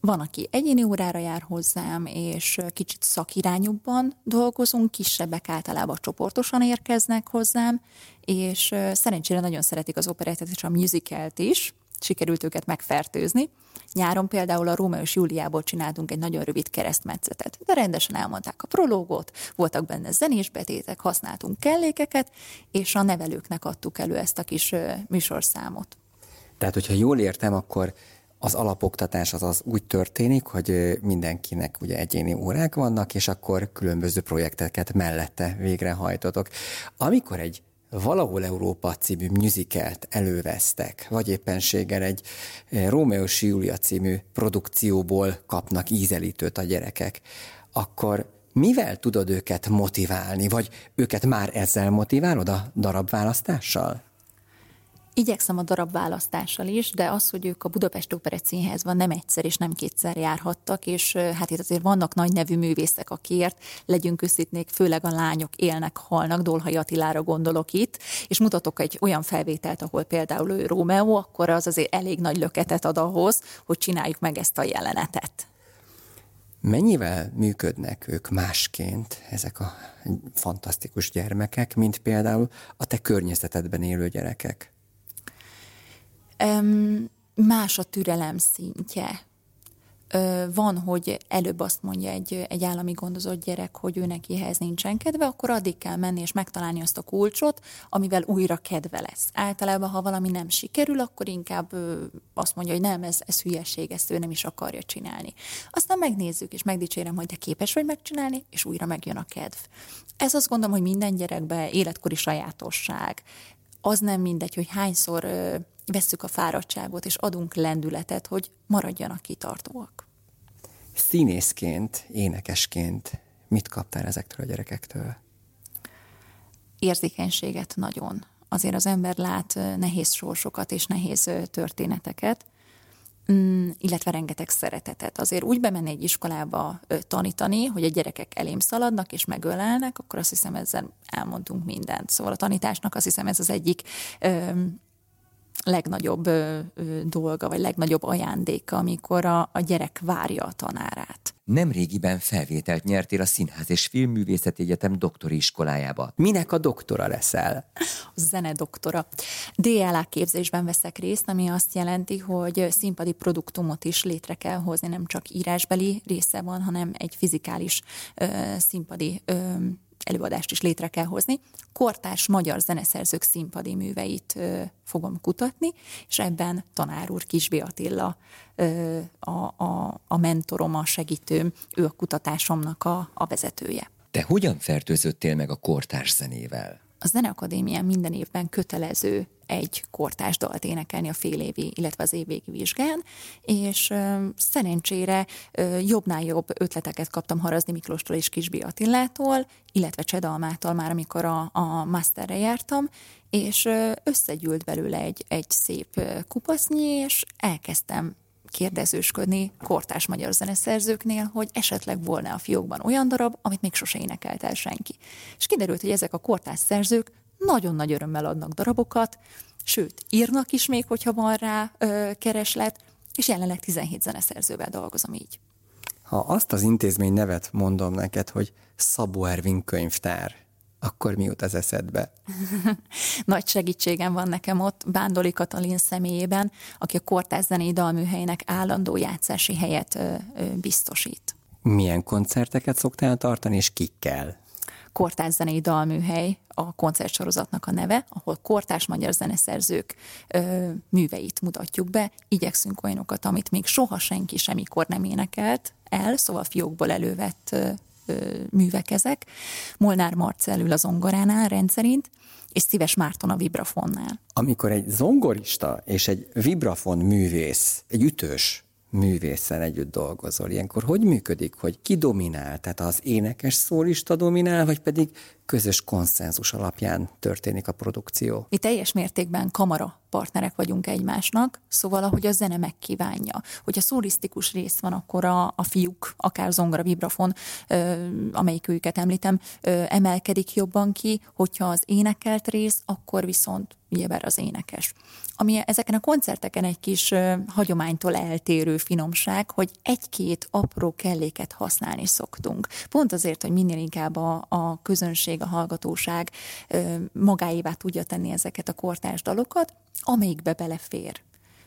Speaker 3: Van, aki egyéni órára jár hozzám, és kicsit szakirányúbban dolgozunk, kisebbek általában csoportosan érkeznek hozzám, és szerencsére nagyon szeretik az operettet és a musicalt is, sikerült őket megfertőzni. Nyáron például a Rómeó és Júliából csináltunk egy nagyon rövid keresztmetszetet, de rendesen elmondták a prológot, voltak benne zenés betétek, használtunk kellékeket, és a nevelőknek adtuk elő ezt a kis műsorszámot.
Speaker 4: Tehát, hogyha jól értem, akkor az alapoktatás az, az úgy történik, hogy mindenkinek ugye egyéni órák vannak, és akkor különböző projekteket mellette végrehajtotok. Amikor egy valahol Európa című musicalt elővesztek, vagy éppenséggel egy Rómeó és Júlia című produkcióból kapnak ízelítőt a gyerekek, akkor mivel tudod őket motiválni, vagy őket már ezzel motiválod a darabválasztással?
Speaker 3: Igyekszem a darab választással is, de az, hogy ők a Budapest Operett Színházban nem egyszer és nem kétszer járhattak, és hát itt azért vannak nagy nevű művészek, akiért legyünk őszintnék, főleg a lányok élnek, halnak, Dolhai Attilára gondolok itt, és mutatok egy olyan felvételt, ahol például ő Rómeó, akkor az azért elég nagy löketet ad ahhoz, hogy csináljuk meg ezt a jelenetet.
Speaker 4: Mennyivel működnek ők másként, ezek a fantasztikus gyermekek, mint például a te környezetedben élő gyerekek?
Speaker 3: Más a türelem szintje. Van, hogy előbb azt mondja egy, egy állami gondozott gyerek, hogy ő nekihez nincsen kedve, akkor addig kell menni és megtalálni azt a kulcsot, amivel újra kedve lesz. Általában, ha valami nem sikerül, akkor inkább azt mondja, hogy nem, ez, ez hülyeség, ezt ő nem is akarja csinálni. Aztán megnézzük, és megdicsérem, hogy te képes vagy megcsinálni, és újra megjön a kedv. Ez azt gondolom, hogy minden gyerekben életkori sajátosság. Az nem mindegy, hogy hányszor vesszük a fáradtságot, és adunk lendületet, hogy maradjanak kitartóak.
Speaker 4: Színészként, énekesként mit kaptál ezektől a gyerekektől?
Speaker 3: Érzékenységet nagyon. Azért az ember lát nehéz sorsokat és nehéz történeteket, mm, illetve rengeteg szeretetet. Azért úgy bemenni egy iskolába tanítani, hogy a gyerekek elém szaladnak és megölelnek, akkor azt hiszem ezzel elmondtunk mindent. Szóval a tanításnak azt hiszem ez az egyik legnagyobb ö, ö, dolga, vagy legnagyobb ajándéka, amikor a, a gyerek várja a tanárát.
Speaker 2: Nemrégiben felvételt nyertél a Színház és Filmművészeti Egyetem doktori iskolájába.
Speaker 4: Minek a doktora leszel?
Speaker 3: A zene doktora. DLA képzésben veszek részt, ami azt jelenti, hogy színpadi produktumot is létre kell hozni, nem csak írásbeli része van, hanem egy fizikális ö, színpadi ö, előadást is létre kell hozni. Kortárs magyar zeneszerzők színpadi műveit ö, fogom kutatni, és ebben tanár úr Kisbi Attila ö, a, a, a mentorom, a segítőm, ő a kutatásomnak a, a vezetője.
Speaker 2: Te hogyan fertőzöttél meg a kortárs zenével?
Speaker 3: A Zeneakadémián minden évben kötelező egy kortás dalt énekelni a fél évi, illetve az évvégi vizsgán, és ö, szerencsére ö, jobbnál jobb ötleteket kaptam Harazni Miklóstól és Kisbi Attilától, illetve Csedalmától már, amikor a, a masterre jártam, és ö, összegyűlt belőle egy, egy szép kupasznyi, és elkezdtem kérdezősködni kortás magyar zeneszerzőknél, hogy esetleg volna a fiókban olyan darab, amit még sose énekelt el senki. És kiderült, hogy ezek a kortás szerzők nagyon nagy örömmel adnak darabokat, sőt, írnak is még, hogyha van rá ö, kereslet, és jelenleg 17 zeneszerzővel dolgozom így.
Speaker 4: Ha azt az intézmény nevet mondom neked, hogy Szabó Ervin könyvtár, akkor mi jut az eszedbe?
Speaker 3: Nagy segítségem van nekem ott Bándoli Katalin személyében, aki a Kortárs Zenei Dalműhelynek állandó játszási helyet ö, ö, biztosít.
Speaker 4: Milyen koncerteket szoktál tartani, és kikkel?
Speaker 3: Kortárs Zenei Dalműhely a koncertsorozatnak a neve, ahol kortárs magyar zeneszerzők ö, műveit mutatjuk be. Igyekszünk olyanokat, amit még soha senki semmikor nem énekelt el, szóval fiókból elővett ö, művek ezek. Molnár Marcel ül a zongoránál rendszerint, és Szíves Márton a vibrafonnál.
Speaker 4: Amikor egy zongorista és egy vibrafon művész, egy ütős művészen együtt dolgozol, ilyenkor hogy működik, hogy ki dominál? Tehát az énekes szólista dominál, vagy pedig közös konszenzus alapján történik a produkció?
Speaker 3: Mi teljes mértékben kamara partnerek vagyunk egymásnak, szóval ahogy a zene megkívánja. Hogyha szólisztikus rész van, akkor a, a fiúk, akár zongora, vibrafon, ö, amelyik őket említem, ö, emelkedik jobban ki, hogyha az énekelt rész, akkor viszont ugyebár az énekes. Ami ezeken a koncerteken egy kis hagyománytól eltérő finomság, hogy egy-két apró kelléket használni szoktunk. Pont azért, hogy minél inkább a, a közönség, a hallgatóság magáévá tudja tenni ezeket a kortárs dalokat, amelyikbe belefér.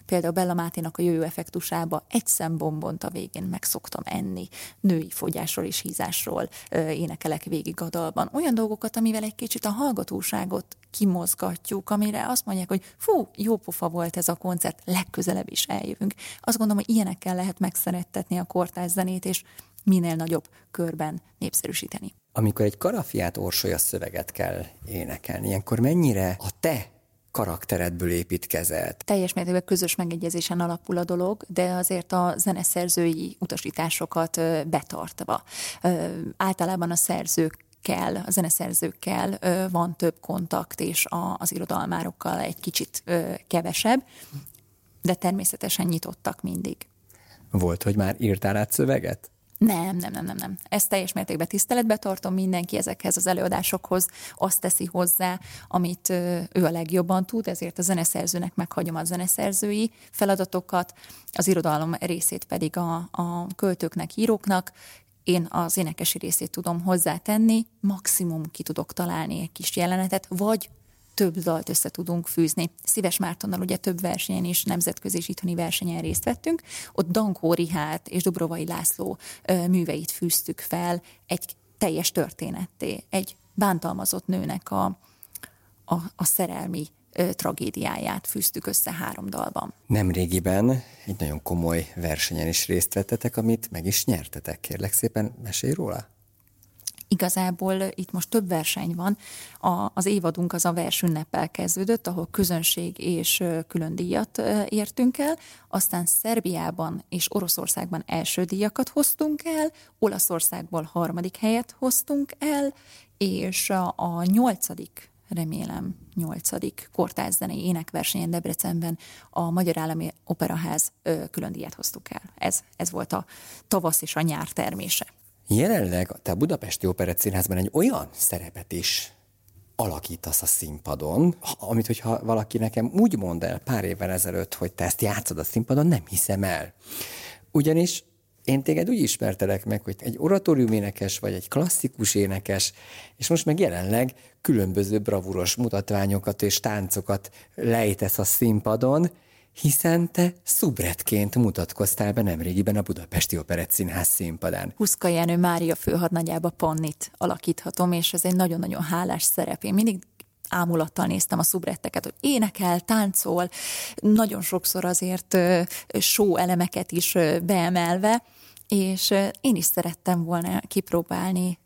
Speaker 3: Például Bella Máténak a jöjjő effektusába egy szembombont a végén meg szoktam enni. Női fogyásról és hízásról énekelek végig a dalban. Olyan dolgokat, amivel egy kicsit a hallgatóságot kimozgatjuk, amire azt mondják, hogy fú, jó pofa volt ez a koncert, legközelebb is eljövünk. Azt gondolom, hogy ilyenekkel lehet megszerettetni a kortárs zenét, és minél nagyobb körben népszerűsíteni.
Speaker 4: Amikor egy karafiát orsolya szöveget kell énekelni, ilyenkor mennyire a te karakteredből építkezett.
Speaker 3: Teljes mértékben közös megegyezésen alapul a dolog, de azért a zeneszerzői utasításokat betartva. Általában a szerzők kell, a zeneszerzőkkel van több kontakt, és az irodalmárokkal egy kicsit kevesebb, de természetesen nyitottak mindig.
Speaker 4: Volt, hogy már írtál át szöveget?
Speaker 3: Nem, nem, nem, nem, nem. Ezt teljes mértékben tiszteletbe tartom, mindenki ezekhez az előadásokhoz azt teszi hozzá, amit ő a legjobban tud, ezért a zeneszerzőnek meghagyom a zeneszerzői feladatokat, az irodalom részét pedig a, a költőknek, íróknak, én az énekesi részét tudom hozzátenni, maximum ki tudok találni egy kis jelenetet, vagy több dalt össze tudunk fűzni. Szíves Mártonnal ugye több versenyen is, nemzetközi és itthoni versenyen részt vettünk. Ott Dankó Rihát és Dobrovai László műveit fűztük fel egy teljes történetté. Egy bántalmazott nőnek a, a, a szerelmi tragédiáját fűztük össze három dalban.
Speaker 4: Nemrégiben egy nagyon komoly versenyen is részt vettetek, amit meg is nyertetek. Kérlek szépen, mesélj róla.
Speaker 3: Igazából itt most több verseny van. A, az évadunk az a versünneppel kezdődött, ahol közönség és külön díjat értünk el, aztán Szerbiában és Oroszországban első díjakat hoztunk el, Olaszországból harmadik helyet hoztunk el, és a, a nyolcadik remélem nyolcadik kortárszenei énekversenyen Debrecenben a Magyar Állami Operaház külön díjat hoztuk el. Ez, ez volt a tavasz és a nyár termése.
Speaker 4: Jelenleg te a Budapesti Operett Színházban egy olyan szerepet is alakítasz a színpadon, amit hogyha valaki nekem úgy mond el pár évvel ezelőtt, hogy te ezt játszod a színpadon, nem hiszem el. Ugyanis én téged úgy ismertelek meg, hogy egy oratórium énekes vagy egy klasszikus énekes, és most meg jelenleg különböző bravúros mutatványokat és táncokat lejtesz a színpadon, hiszen te szubretként mutatkoztál be nemrégiben a Budapesti Operett Színház színpadán.
Speaker 3: Huszka Jenő Mária főhadnagyába Pannit alakíthatom, és ez egy nagyon-nagyon hálás szerep. Én mindig ámulattal néztem a szubretteket, hogy énekel, táncol, nagyon sokszor azért show elemeket is beemelve, és én is szerettem volna kipróbálni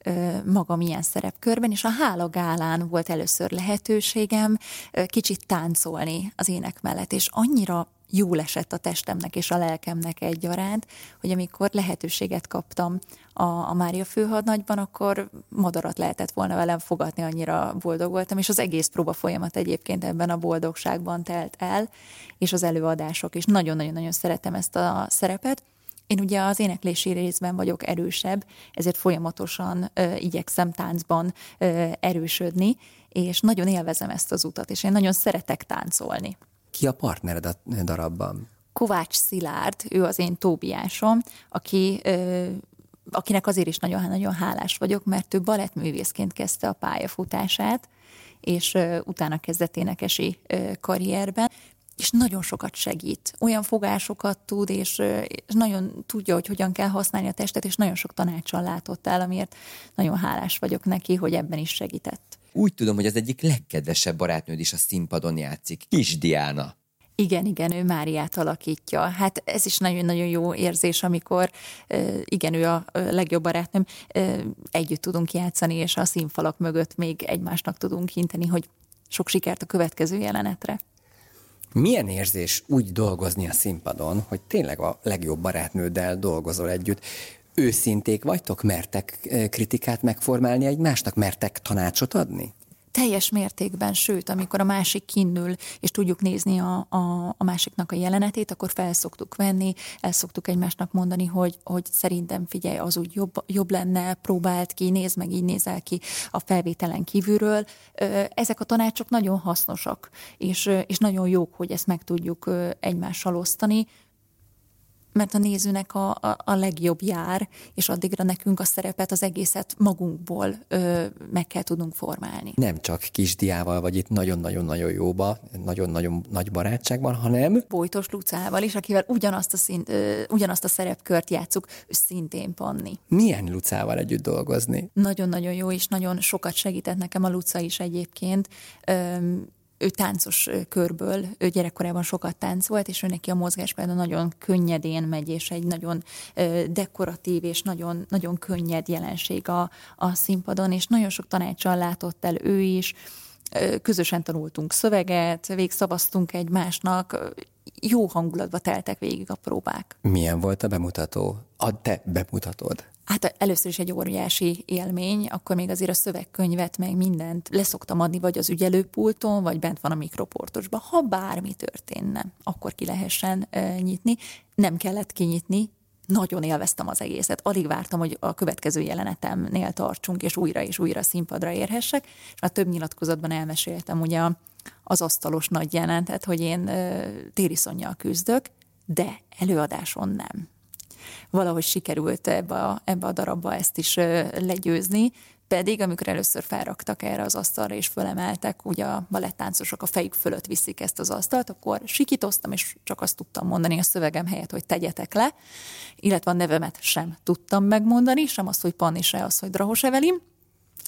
Speaker 3: magam ilyen szerepkörben, és a Hála Gálán volt először lehetőségem kicsit táncolni az ének mellett, és annyira jól esett a testemnek és a lelkemnek egyaránt, hogy amikor lehetőséget kaptam a, a Mária főhadnagyban, akkor madarat lehetett volna velem fogadni, annyira boldog voltam, és az egész próba folyamat egyébként ebben a boldogságban telt el, és az előadások, és nagyon-nagyon-nagyon szeretem ezt a szerepet, én ugye az éneklési részben vagyok erősebb, ezért folyamatosan ö, igyekszem táncban ö, erősödni, és nagyon élvezem ezt az utat, és én nagyon szeretek táncolni.
Speaker 4: Ki a partnered a darabban?
Speaker 3: Kovács Szilárd, ő az én Tóbiásom, aki ö, akinek azért is nagyon-nagyon hálás vagyok, mert ő balettművészként kezdte a pályafutását, és utána kezdett énekesi karrierben, és nagyon sokat segít. Olyan fogásokat tud, és, és nagyon tudja, hogy hogyan kell használni a testet, és nagyon sok tanácsal látott el, amiért nagyon hálás vagyok neki, hogy ebben is segített.
Speaker 2: Úgy tudom, hogy az egyik legkedvesebb barátnőd is a színpadon játszik, Kis Diana.
Speaker 3: Igen, igen, ő Máriát alakítja. Hát ez is nagyon-nagyon jó érzés, amikor igen, ő a legjobb barátnőm, együtt tudunk játszani, és a színfalak mögött még egymásnak tudunk hinteni, hogy sok sikert a következő jelenetre.
Speaker 4: Milyen érzés úgy dolgozni a színpadon, hogy tényleg a legjobb barátnőddel dolgozol együtt? Őszinték vagytok, mertek kritikát megformálni egymásnak, mertek tanácsot adni?
Speaker 3: Teljes mértékben, sőt, amikor a másik kinnül, és tudjuk nézni a, a, a másiknak a jelenetét, akkor felszoktuk venni, el szoktuk egymásnak mondani, hogy, hogy szerintem figyelj, az úgy jobb, jobb lenne, próbált ki, nézd meg, így nézel ki a felvételen kívülről. Ezek a tanácsok nagyon hasznosak, és, és nagyon jók, hogy ezt meg tudjuk egymással osztani, mert a nézőnek a, a, a legjobb jár, és addigra nekünk a szerepet, az egészet magunkból ö, meg kell tudnunk formálni.
Speaker 4: Nem csak kisdiával vagy itt nagyon-nagyon-nagyon jóba, nagyon-nagyon nagy barátságban, hanem...
Speaker 3: Bojtos Lucával is, akivel ugyanazt a, szín, ö, ugyanazt a szerepkört játszuk, szintén Panni.
Speaker 4: Milyen Lucával együtt dolgozni?
Speaker 3: Nagyon-nagyon jó, és nagyon sokat segített nekem a Luca is egyébként. Ö, ő táncos körből, ő gyerekkorában sokat táncolt, és ő neki a mozgás például nagyon könnyedén megy, és egy nagyon dekoratív és nagyon, nagyon könnyed jelenség a, a színpadon, és nagyon sok tanácssal látott el ő is, közösen tanultunk szöveget, végszavaztunk egymásnak, jó hangulatba teltek végig a próbák.
Speaker 4: Milyen volt a bemutató? A te bemutatod?
Speaker 3: Hát először is egy óriási élmény, akkor még azért a szövegkönyvet, meg mindent leszoktam adni, vagy az ügyelőpulton, vagy bent van a mikroportosban. Ha bármi történne, akkor ki lehessen e, nyitni. Nem kellett kinyitni, nagyon élveztem az egészet. Alig vártam, hogy a következő jelenetemnél tartsunk, és újra és újra színpadra érhessek. És már több nyilatkozatban elmeséltem ugye az asztalos nagy jelentet, hogy én e, tériszonnyal küzdök, de előadáson nem valahogy sikerült ebbe a, ebbe a darabba ezt is legyőzni, pedig amikor először felraktak erre az asztalra és fölemeltek, ugye a balettáncosok a fejük fölött viszik ezt az asztalt, akkor sikítoztam, és csak azt tudtam mondani a szövegem helyett, hogy tegyetek le, illetve a nevemet sem tudtam megmondani, sem azt, hogy Panni, se az, hogy Drahos Evelin,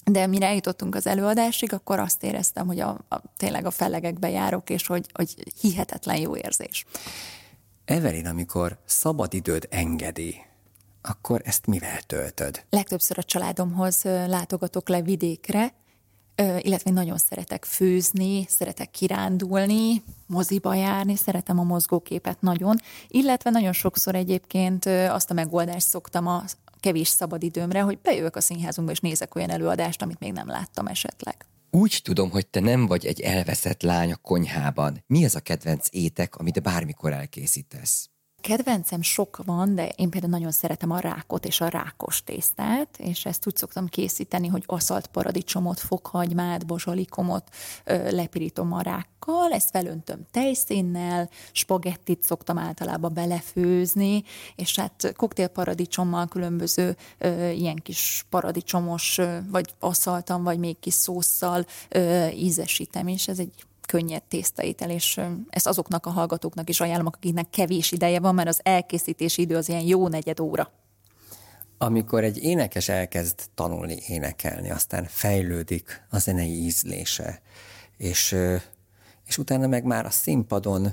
Speaker 3: de mire eljutottunk az előadásig, akkor azt éreztem, hogy a, a, tényleg a fellegekbe járok, és hogy, hogy hihetetlen jó érzés.
Speaker 4: Evelin, amikor szabadidőd engedi, akkor ezt mivel töltöd?
Speaker 3: Legtöbbször a családomhoz látogatok le vidékre, illetve nagyon szeretek főzni, szeretek kirándulni, moziba járni, szeretem a mozgóképet nagyon, illetve nagyon sokszor egyébként azt a megoldást szoktam a kevés szabadidőmre, hogy bejövök a színházunkba és nézek olyan előadást, amit még nem láttam esetleg.
Speaker 2: Úgy tudom, hogy te nem vagy egy elveszett lány a konyhában. Mi az a kedvenc étek, amit bármikor elkészítesz?
Speaker 3: Kedvencem sok van, de én például nagyon szeretem a rákot és a rákos tésztát, és ezt úgy szoktam készíteni, hogy aszalt paradicsomot, fokhagymát, bozsolikomot ö, lepirítom a rákkal, ezt felöntöm tejszínnel, spagettit szoktam általában belefőzni, és hát koktélparadicsommal különböző ö, ilyen kis paradicsomos, ö, vagy aszaltam, vagy még kis szószal ö, ízesítem, és ez egy könnyed tésztaétel, és ezt azoknak a hallgatóknak is ajánlom, akiknek kevés ideje van, mert az elkészítési idő az ilyen jó negyed óra.
Speaker 4: Amikor egy énekes elkezd tanulni énekelni, aztán fejlődik a zenei ízlése, és, és utána meg már a színpadon,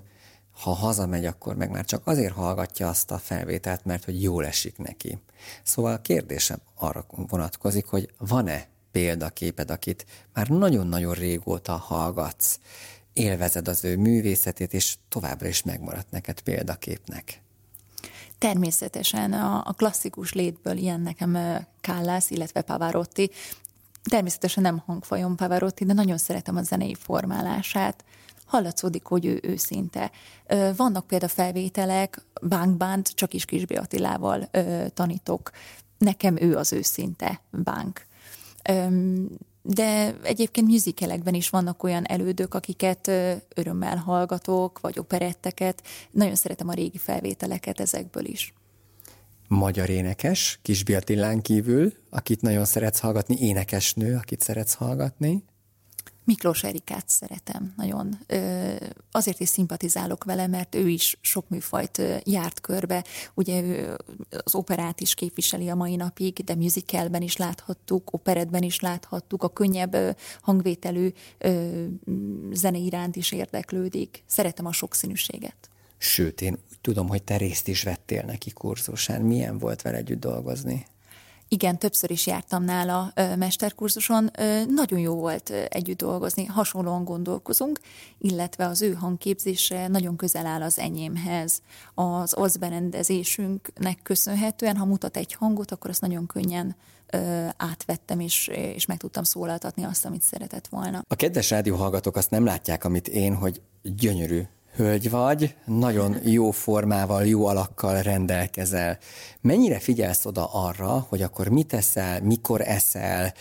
Speaker 4: ha hazamegy, akkor meg már csak azért hallgatja azt a felvételt, mert hogy jól esik neki. Szóval a kérdésem arra vonatkozik, hogy van-e példaképed, akit már nagyon-nagyon régóta hallgatsz, élvezed az ő művészetét, és továbbra is megmaradt neked példaképnek.
Speaker 3: Természetesen a, klasszikus létből ilyen nekem Kállász, illetve Pavarotti. Természetesen nem hangfajom Pavarotti, de nagyon szeretem a zenei formálását. Hallatszódik, hogy ő őszinte. Vannak például felvételek, Bánk Bánt, csak is Kisbi Attilával tanítok. Nekem ő az őszinte Bánk. De egyébként musicalekben is vannak olyan elődök, akiket örömmel hallgatok, vagy operetteket. Nagyon szeretem a régi felvételeket ezekből is.
Speaker 4: magyar énekes, Kisbi Attillán kívül, akit nagyon szeretsz hallgatni, énekesnő, akit szeretsz hallgatni.
Speaker 3: Miklós Erikát szeretem nagyon. Azért is szimpatizálok vele, mert ő is sok műfajt járt körbe. Ugye ő az operát is képviseli a mai napig, de musicalben is láthattuk, operetben is láthattuk, a könnyebb hangvételű zene iránt is érdeklődik. Szeretem a sokszínűséget.
Speaker 4: Sőt, én tudom, hogy te részt is vettél neki kurzusán. Milyen volt vele együtt dolgozni?
Speaker 3: Igen, többször is jártam nála mesterkurzuson. Nagyon jó volt együtt dolgozni, hasonlóan gondolkozunk, illetve az ő hangképzése nagyon közel áll az enyémhez. Az az berendezésünknek köszönhetően, ha mutat egy hangot, akkor azt nagyon könnyen átvettem, és, és meg tudtam szólaltatni azt, amit szeretett volna.
Speaker 4: A kedves rádióhallgatók azt nem látják, amit én, hogy gyönyörű hölgy vagy, nagyon jó formával, jó alakkal rendelkezel. Mennyire figyelsz oda arra, hogy akkor mit eszel, mikor eszel,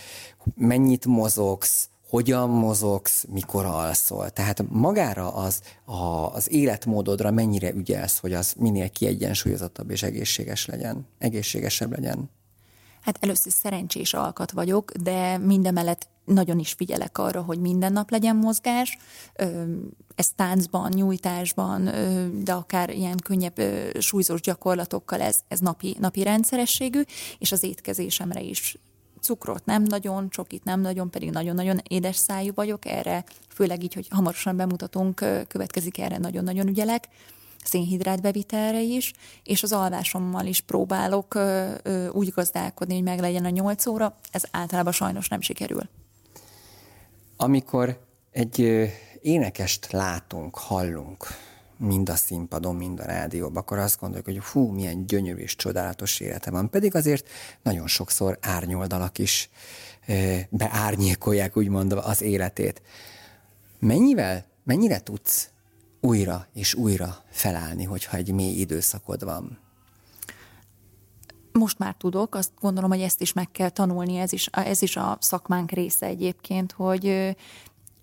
Speaker 4: mennyit mozogsz, hogyan mozogsz, mikor alszol. Tehát magára az, a, az életmódodra mennyire ügyelsz, hogy az minél kiegyensúlyozottabb és egészséges legyen, egészségesebb legyen?
Speaker 3: Hát először szerencsés alkat vagyok, de mindemellett nagyon is figyelek arra, hogy minden nap legyen mozgás, ez táncban, nyújtásban, de akár ilyen könnyebb súlyzós gyakorlatokkal ez, ez napi, napi rendszerességű, és az étkezésemre is cukrot nem nagyon, csokit nem nagyon, pedig nagyon-nagyon édes szájú vagyok, erre főleg így, hogy hamarosan bemutatunk, következik erre nagyon-nagyon ügyelek szénhidrát bevitelre is, és az alvásommal is próbálok úgy gazdálkodni, hogy meg legyen a 8 óra, ez általában sajnos nem sikerül.
Speaker 4: Amikor egy énekest látunk, hallunk, mind a színpadon, mind a rádióban, akkor azt gondoljuk, hogy hú, milyen gyönyörű és csodálatos élete van. Pedig azért nagyon sokszor árnyoldalak is beárnyékolják, úgymond az életét. Mennyivel, mennyire tudsz újra és újra felállni, hogyha egy mély időszakod van?
Speaker 3: Most már tudok, azt gondolom, hogy ezt is meg kell tanulni, ez is, ez is a szakmánk része egyébként, hogy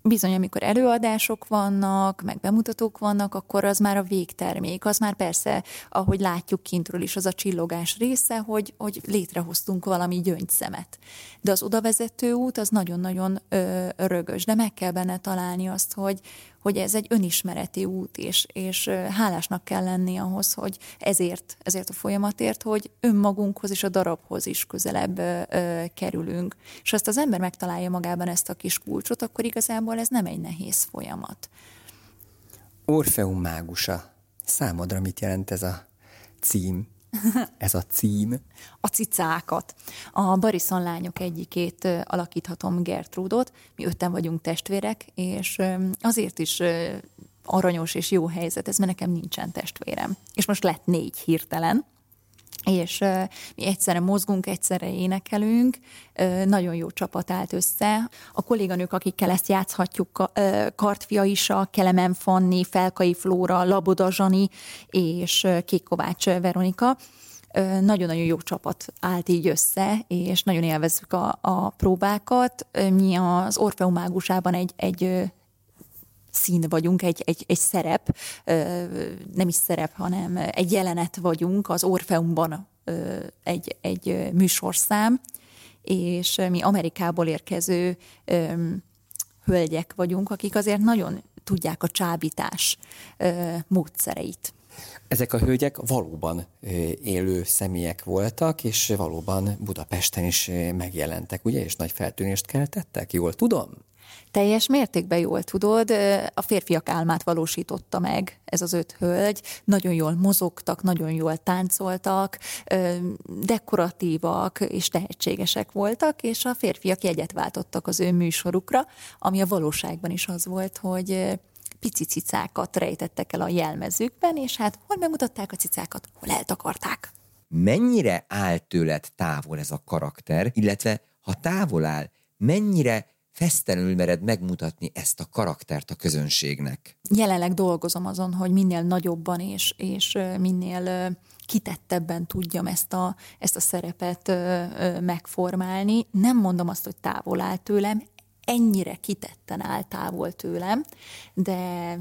Speaker 3: bizony, amikor előadások vannak, meg bemutatók vannak, akkor az már a végtermék, az már persze, ahogy látjuk kintről is, az a csillogás része, hogy, hogy létrehoztunk valami gyöngyszemet. De az odavezető út az nagyon-nagyon ö, rögös, de meg kell benne találni azt, hogy, hogy ez egy önismereti út, és, és hálásnak kell lenni ahhoz, hogy ezért, ezért a folyamatért, hogy önmagunkhoz és a darabhoz is közelebb ö, kerülünk. És azt az ember megtalálja magában ezt a kis kulcsot, akkor igazából ez nem egy nehéz folyamat.
Speaker 4: Orfeum mágusa. Számodra mit jelent ez a cím? Ez a cím.
Speaker 3: A cicákat. A Bariszon lányok egyikét alakíthatom Gertrudot, mi ötten vagyunk testvérek, és azért is aranyos és jó helyzet ez, mert nekem nincsen testvérem. És most lett négy hirtelen, és mi egyszerre mozgunk, egyszerre énekelünk, nagyon jó csapat állt össze. A kolléganők, akikkel ezt játszhatjuk, uh, Kartfia Isa, Kelemen Fanni, Felkai Flóra, Laboda Zsani és Kékkovács Veronika, nagyon-nagyon jó csapat állt így össze, és nagyon élvezzük a, a próbákat. Mi az Orfeum egy, egy szín vagyunk, egy, egy, egy szerep, nem is szerep, hanem egy jelenet vagyunk az Orfeumban egy, egy műsorszám, és mi Amerikából érkező hölgyek vagyunk, akik azért nagyon tudják a csábítás módszereit.
Speaker 4: Ezek a hölgyek valóban élő személyek voltak, és valóban Budapesten is megjelentek, ugye, és nagy feltűnést keltettek, jól tudom?
Speaker 3: Teljes mértékben jól tudod, a férfiak álmát valósította meg ez az öt hölgy. Nagyon jól mozogtak, nagyon jól táncoltak, dekoratívak és tehetségesek voltak, és a férfiak jegyet váltottak az ő műsorukra, ami a valóságban is az volt, hogy pici cicákat rejtettek el a jelmezükben, és hát hol bemutatták a cicákat, hol eltakarták.
Speaker 5: Mennyire áll tőled távol ez a karakter, illetve ha távol áll, mennyire fesztelenül mered megmutatni ezt a karaktert a közönségnek?
Speaker 3: Jelenleg dolgozom azon, hogy minél nagyobban és, és minél kitettebben tudjam ezt a, ezt a szerepet megformálni. Nem mondom azt, hogy távol áll tőlem, ennyire kitetten áll távol tőlem, de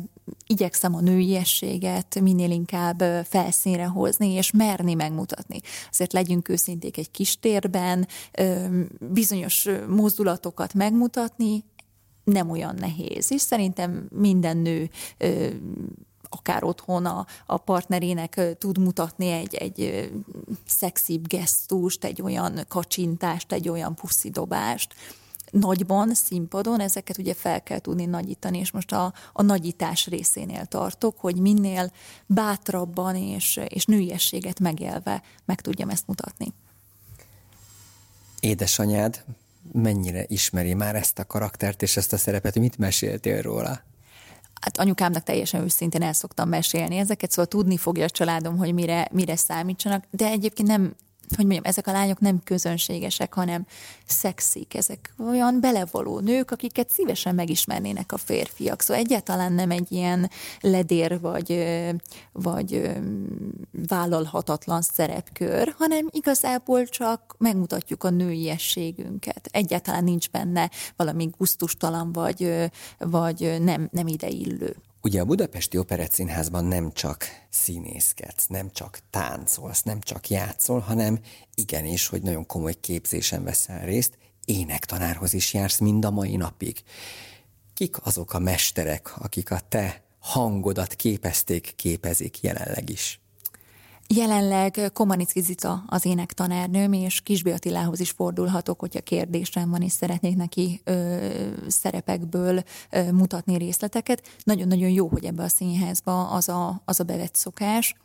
Speaker 3: igyekszem a nőiességet minél inkább felszínre hozni, és merni megmutatni. Azért legyünk őszinték egy kis térben, bizonyos mozdulatokat megmutatni, nem olyan nehéz. És szerintem minden nő akár otthon a, a partnerének tud mutatni egy, egy szexibb gesztust, egy olyan kacsintást, egy olyan puszidobást, nagyban, színpadon, ezeket ugye fel kell tudni nagyítani, és most a, a nagyítás részénél tartok, hogy minél bátrabban és, és nőiességet megélve meg tudjam ezt mutatni.
Speaker 4: Édesanyád mennyire ismeri már ezt a karaktert és ezt a szerepet, mit meséltél róla?
Speaker 3: hát anyukámnak teljesen őszintén el szoktam mesélni ezeket, szóval tudni fogja a családom, hogy mire, mire számítsanak, de egyébként nem, hogy mondjam, ezek a lányok nem közönségesek, hanem szexik, ezek olyan belevaló nők, akiket szívesen megismernének a férfiak. Szóval egyáltalán nem egy ilyen ledér vagy, vagy vállalhatatlan szerepkör, hanem igazából csak megmutatjuk a nőiességünket. Egyáltalán nincs benne valami guztustalan vagy, vagy nem, nem ideillő.
Speaker 4: Ugye a Budapesti Operettszínházban nem csak színészkedsz, nem csak táncolsz, nem csak játszol, hanem igenis, hogy nagyon komoly képzésen veszel részt, énektanárhoz is jársz mind a mai napig. Kik azok a mesterek, akik a te hangodat képezték, képezik jelenleg is?
Speaker 3: Jelenleg Komanicki Zita az énektanárnőm, és Kisbi Attilához is fordulhatok, hogyha kérdésem van, és szeretnék neki ö, szerepekből ö, mutatni részleteket. Nagyon-nagyon jó, hogy ebbe a színházba az a, az a bevett szokás,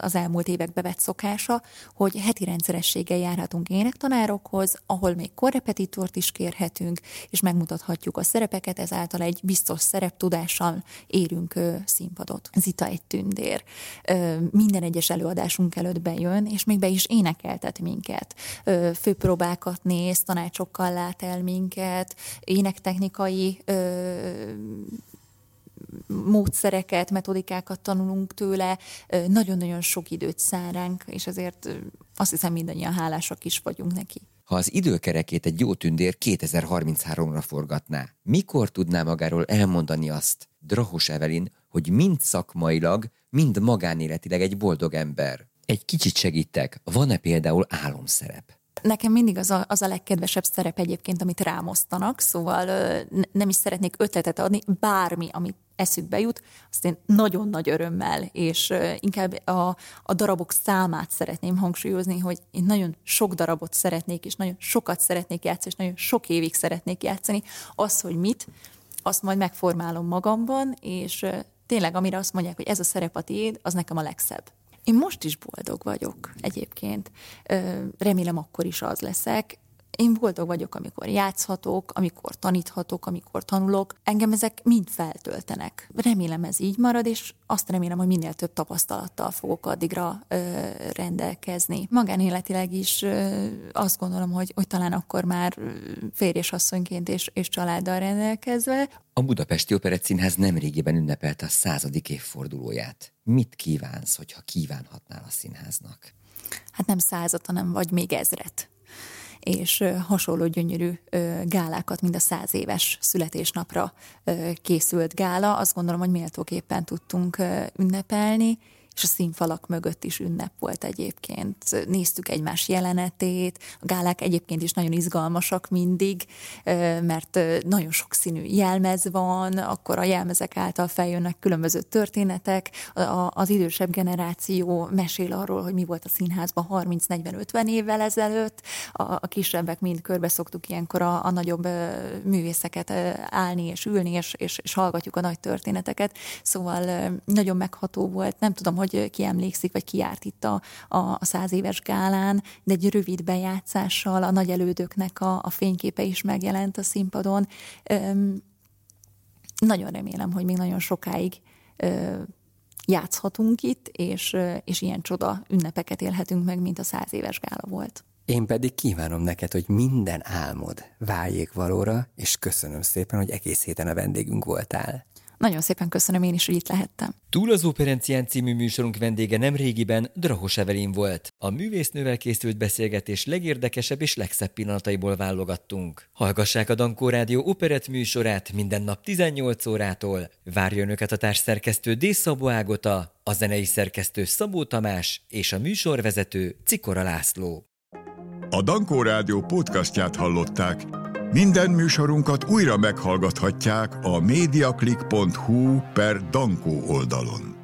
Speaker 3: az elmúlt évek bevett szokása, hogy heti rendszerességgel járhatunk énektanárokhoz, ahol még korrepetitort is kérhetünk, és megmutathatjuk a szerepeket, ezáltal egy biztos szereptudással érünk színpadot. Zita egy tündér. Minden egyes előadásunk előtt bejön, és még be is énekeltet minket. Főpróbákat néz, tanácsokkal lát el minket, énektechnikai módszereket, metodikákat tanulunk tőle, nagyon-nagyon sok időt szán ránk, és ezért azt hiszem mindannyian hálásak is vagyunk neki.
Speaker 5: Ha az időkerekét egy jó tündér 2033-ra forgatná, mikor tudná magáról elmondani azt, Drahos Evelin, hogy mind szakmailag, mind magánéletileg egy boldog ember? Egy kicsit segítek, van-e például álomszerep?
Speaker 3: Nekem mindig az a, az a legkedvesebb szerep egyébként, amit rámosztanak, szóval nem is szeretnék ötletet adni, bármi, amit eszükbe jut, azt én nagyon nagy örömmel, és inkább a, a darabok számát szeretném hangsúlyozni, hogy én nagyon sok darabot szeretnék, és nagyon sokat szeretnék játszani, és nagyon sok évig szeretnék játszani. Az, hogy mit, azt majd megformálom magamban, és tényleg, amire azt mondják, hogy ez a szerep a tiéd, az nekem a legszebb. Én most is boldog vagyok egyébként. Remélem akkor is az leszek. Én boldog vagyok, amikor játszhatok, amikor taníthatok, amikor tanulok. Engem ezek mind feltöltenek. Remélem ez így marad, és azt remélem, hogy minél több tapasztalattal fogok addigra ö, rendelkezni. Magánéletileg is ö, azt gondolom, hogy, hogy talán akkor már férj és asszonyként és, és családdal rendelkezve.
Speaker 5: A Budapesti Operett Színház nemrégiben ünnepelte a századik évfordulóját. Mit kívánsz, hogyha kívánhatnál a színháznak?
Speaker 3: Hát nem százat, hanem vagy még ezret és hasonló gyönyörű gálákat, mint a száz éves születésnapra készült gála. Azt gondolom, hogy méltóképpen tudtunk ünnepelni, és a színfalak mögött is ünnep volt egyébként. Néztük egymás jelenetét, a gálák egyébként is nagyon izgalmasak mindig, mert nagyon sok színű jelmez van, akkor a jelmezek által feljönnek különböző történetek, az idősebb generáció mesél arról, hogy mi volt a színházban 30-40-50 évvel ezelőtt, a kisebbek mind körbe szoktuk ilyenkor a, a nagyobb művészeket állni és ülni, és, és, és hallgatjuk a nagy történeteket, szóval nagyon megható volt. Nem tudom, hogy hogy ki emlékszik, vagy ki járt itt a, a, a száz éves gálán, de egy rövid bejátszással a nagy elődöknek a, a fényképe is megjelent a színpadon. Öm, nagyon remélem, hogy még nagyon sokáig ö, játszhatunk itt, és, és ilyen csoda ünnepeket élhetünk meg, mint a száz éves gála volt.
Speaker 4: Én pedig kívánom neked, hogy minden álmod váljék valóra, és köszönöm szépen, hogy egész héten a vendégünk voltál.
Speaker 3: Nagyon szépen köszönöm én is, hogy itt lehettem.
Speaker 2: Túl az Operencián című műsorunk vendége nem régiben Drahos Evelin volt. A művésznővel készült beszélgetés legérdekesebb és legszebb pillanataiból válogattunk. Hallgassák a Dankó Rádió operett műsorát minden nap 18 órától. Várja önöket a társszerkesztő D. Szabó Ágota, a zenei szerkesztő Szabó Tamás és a műsorvezető Cikora László.
Speaker 1: A Dankó Rádió podcastját hallották. Minden műsorunkat újra meghallgathatják a mediaclick.hu per Dankó oldalon.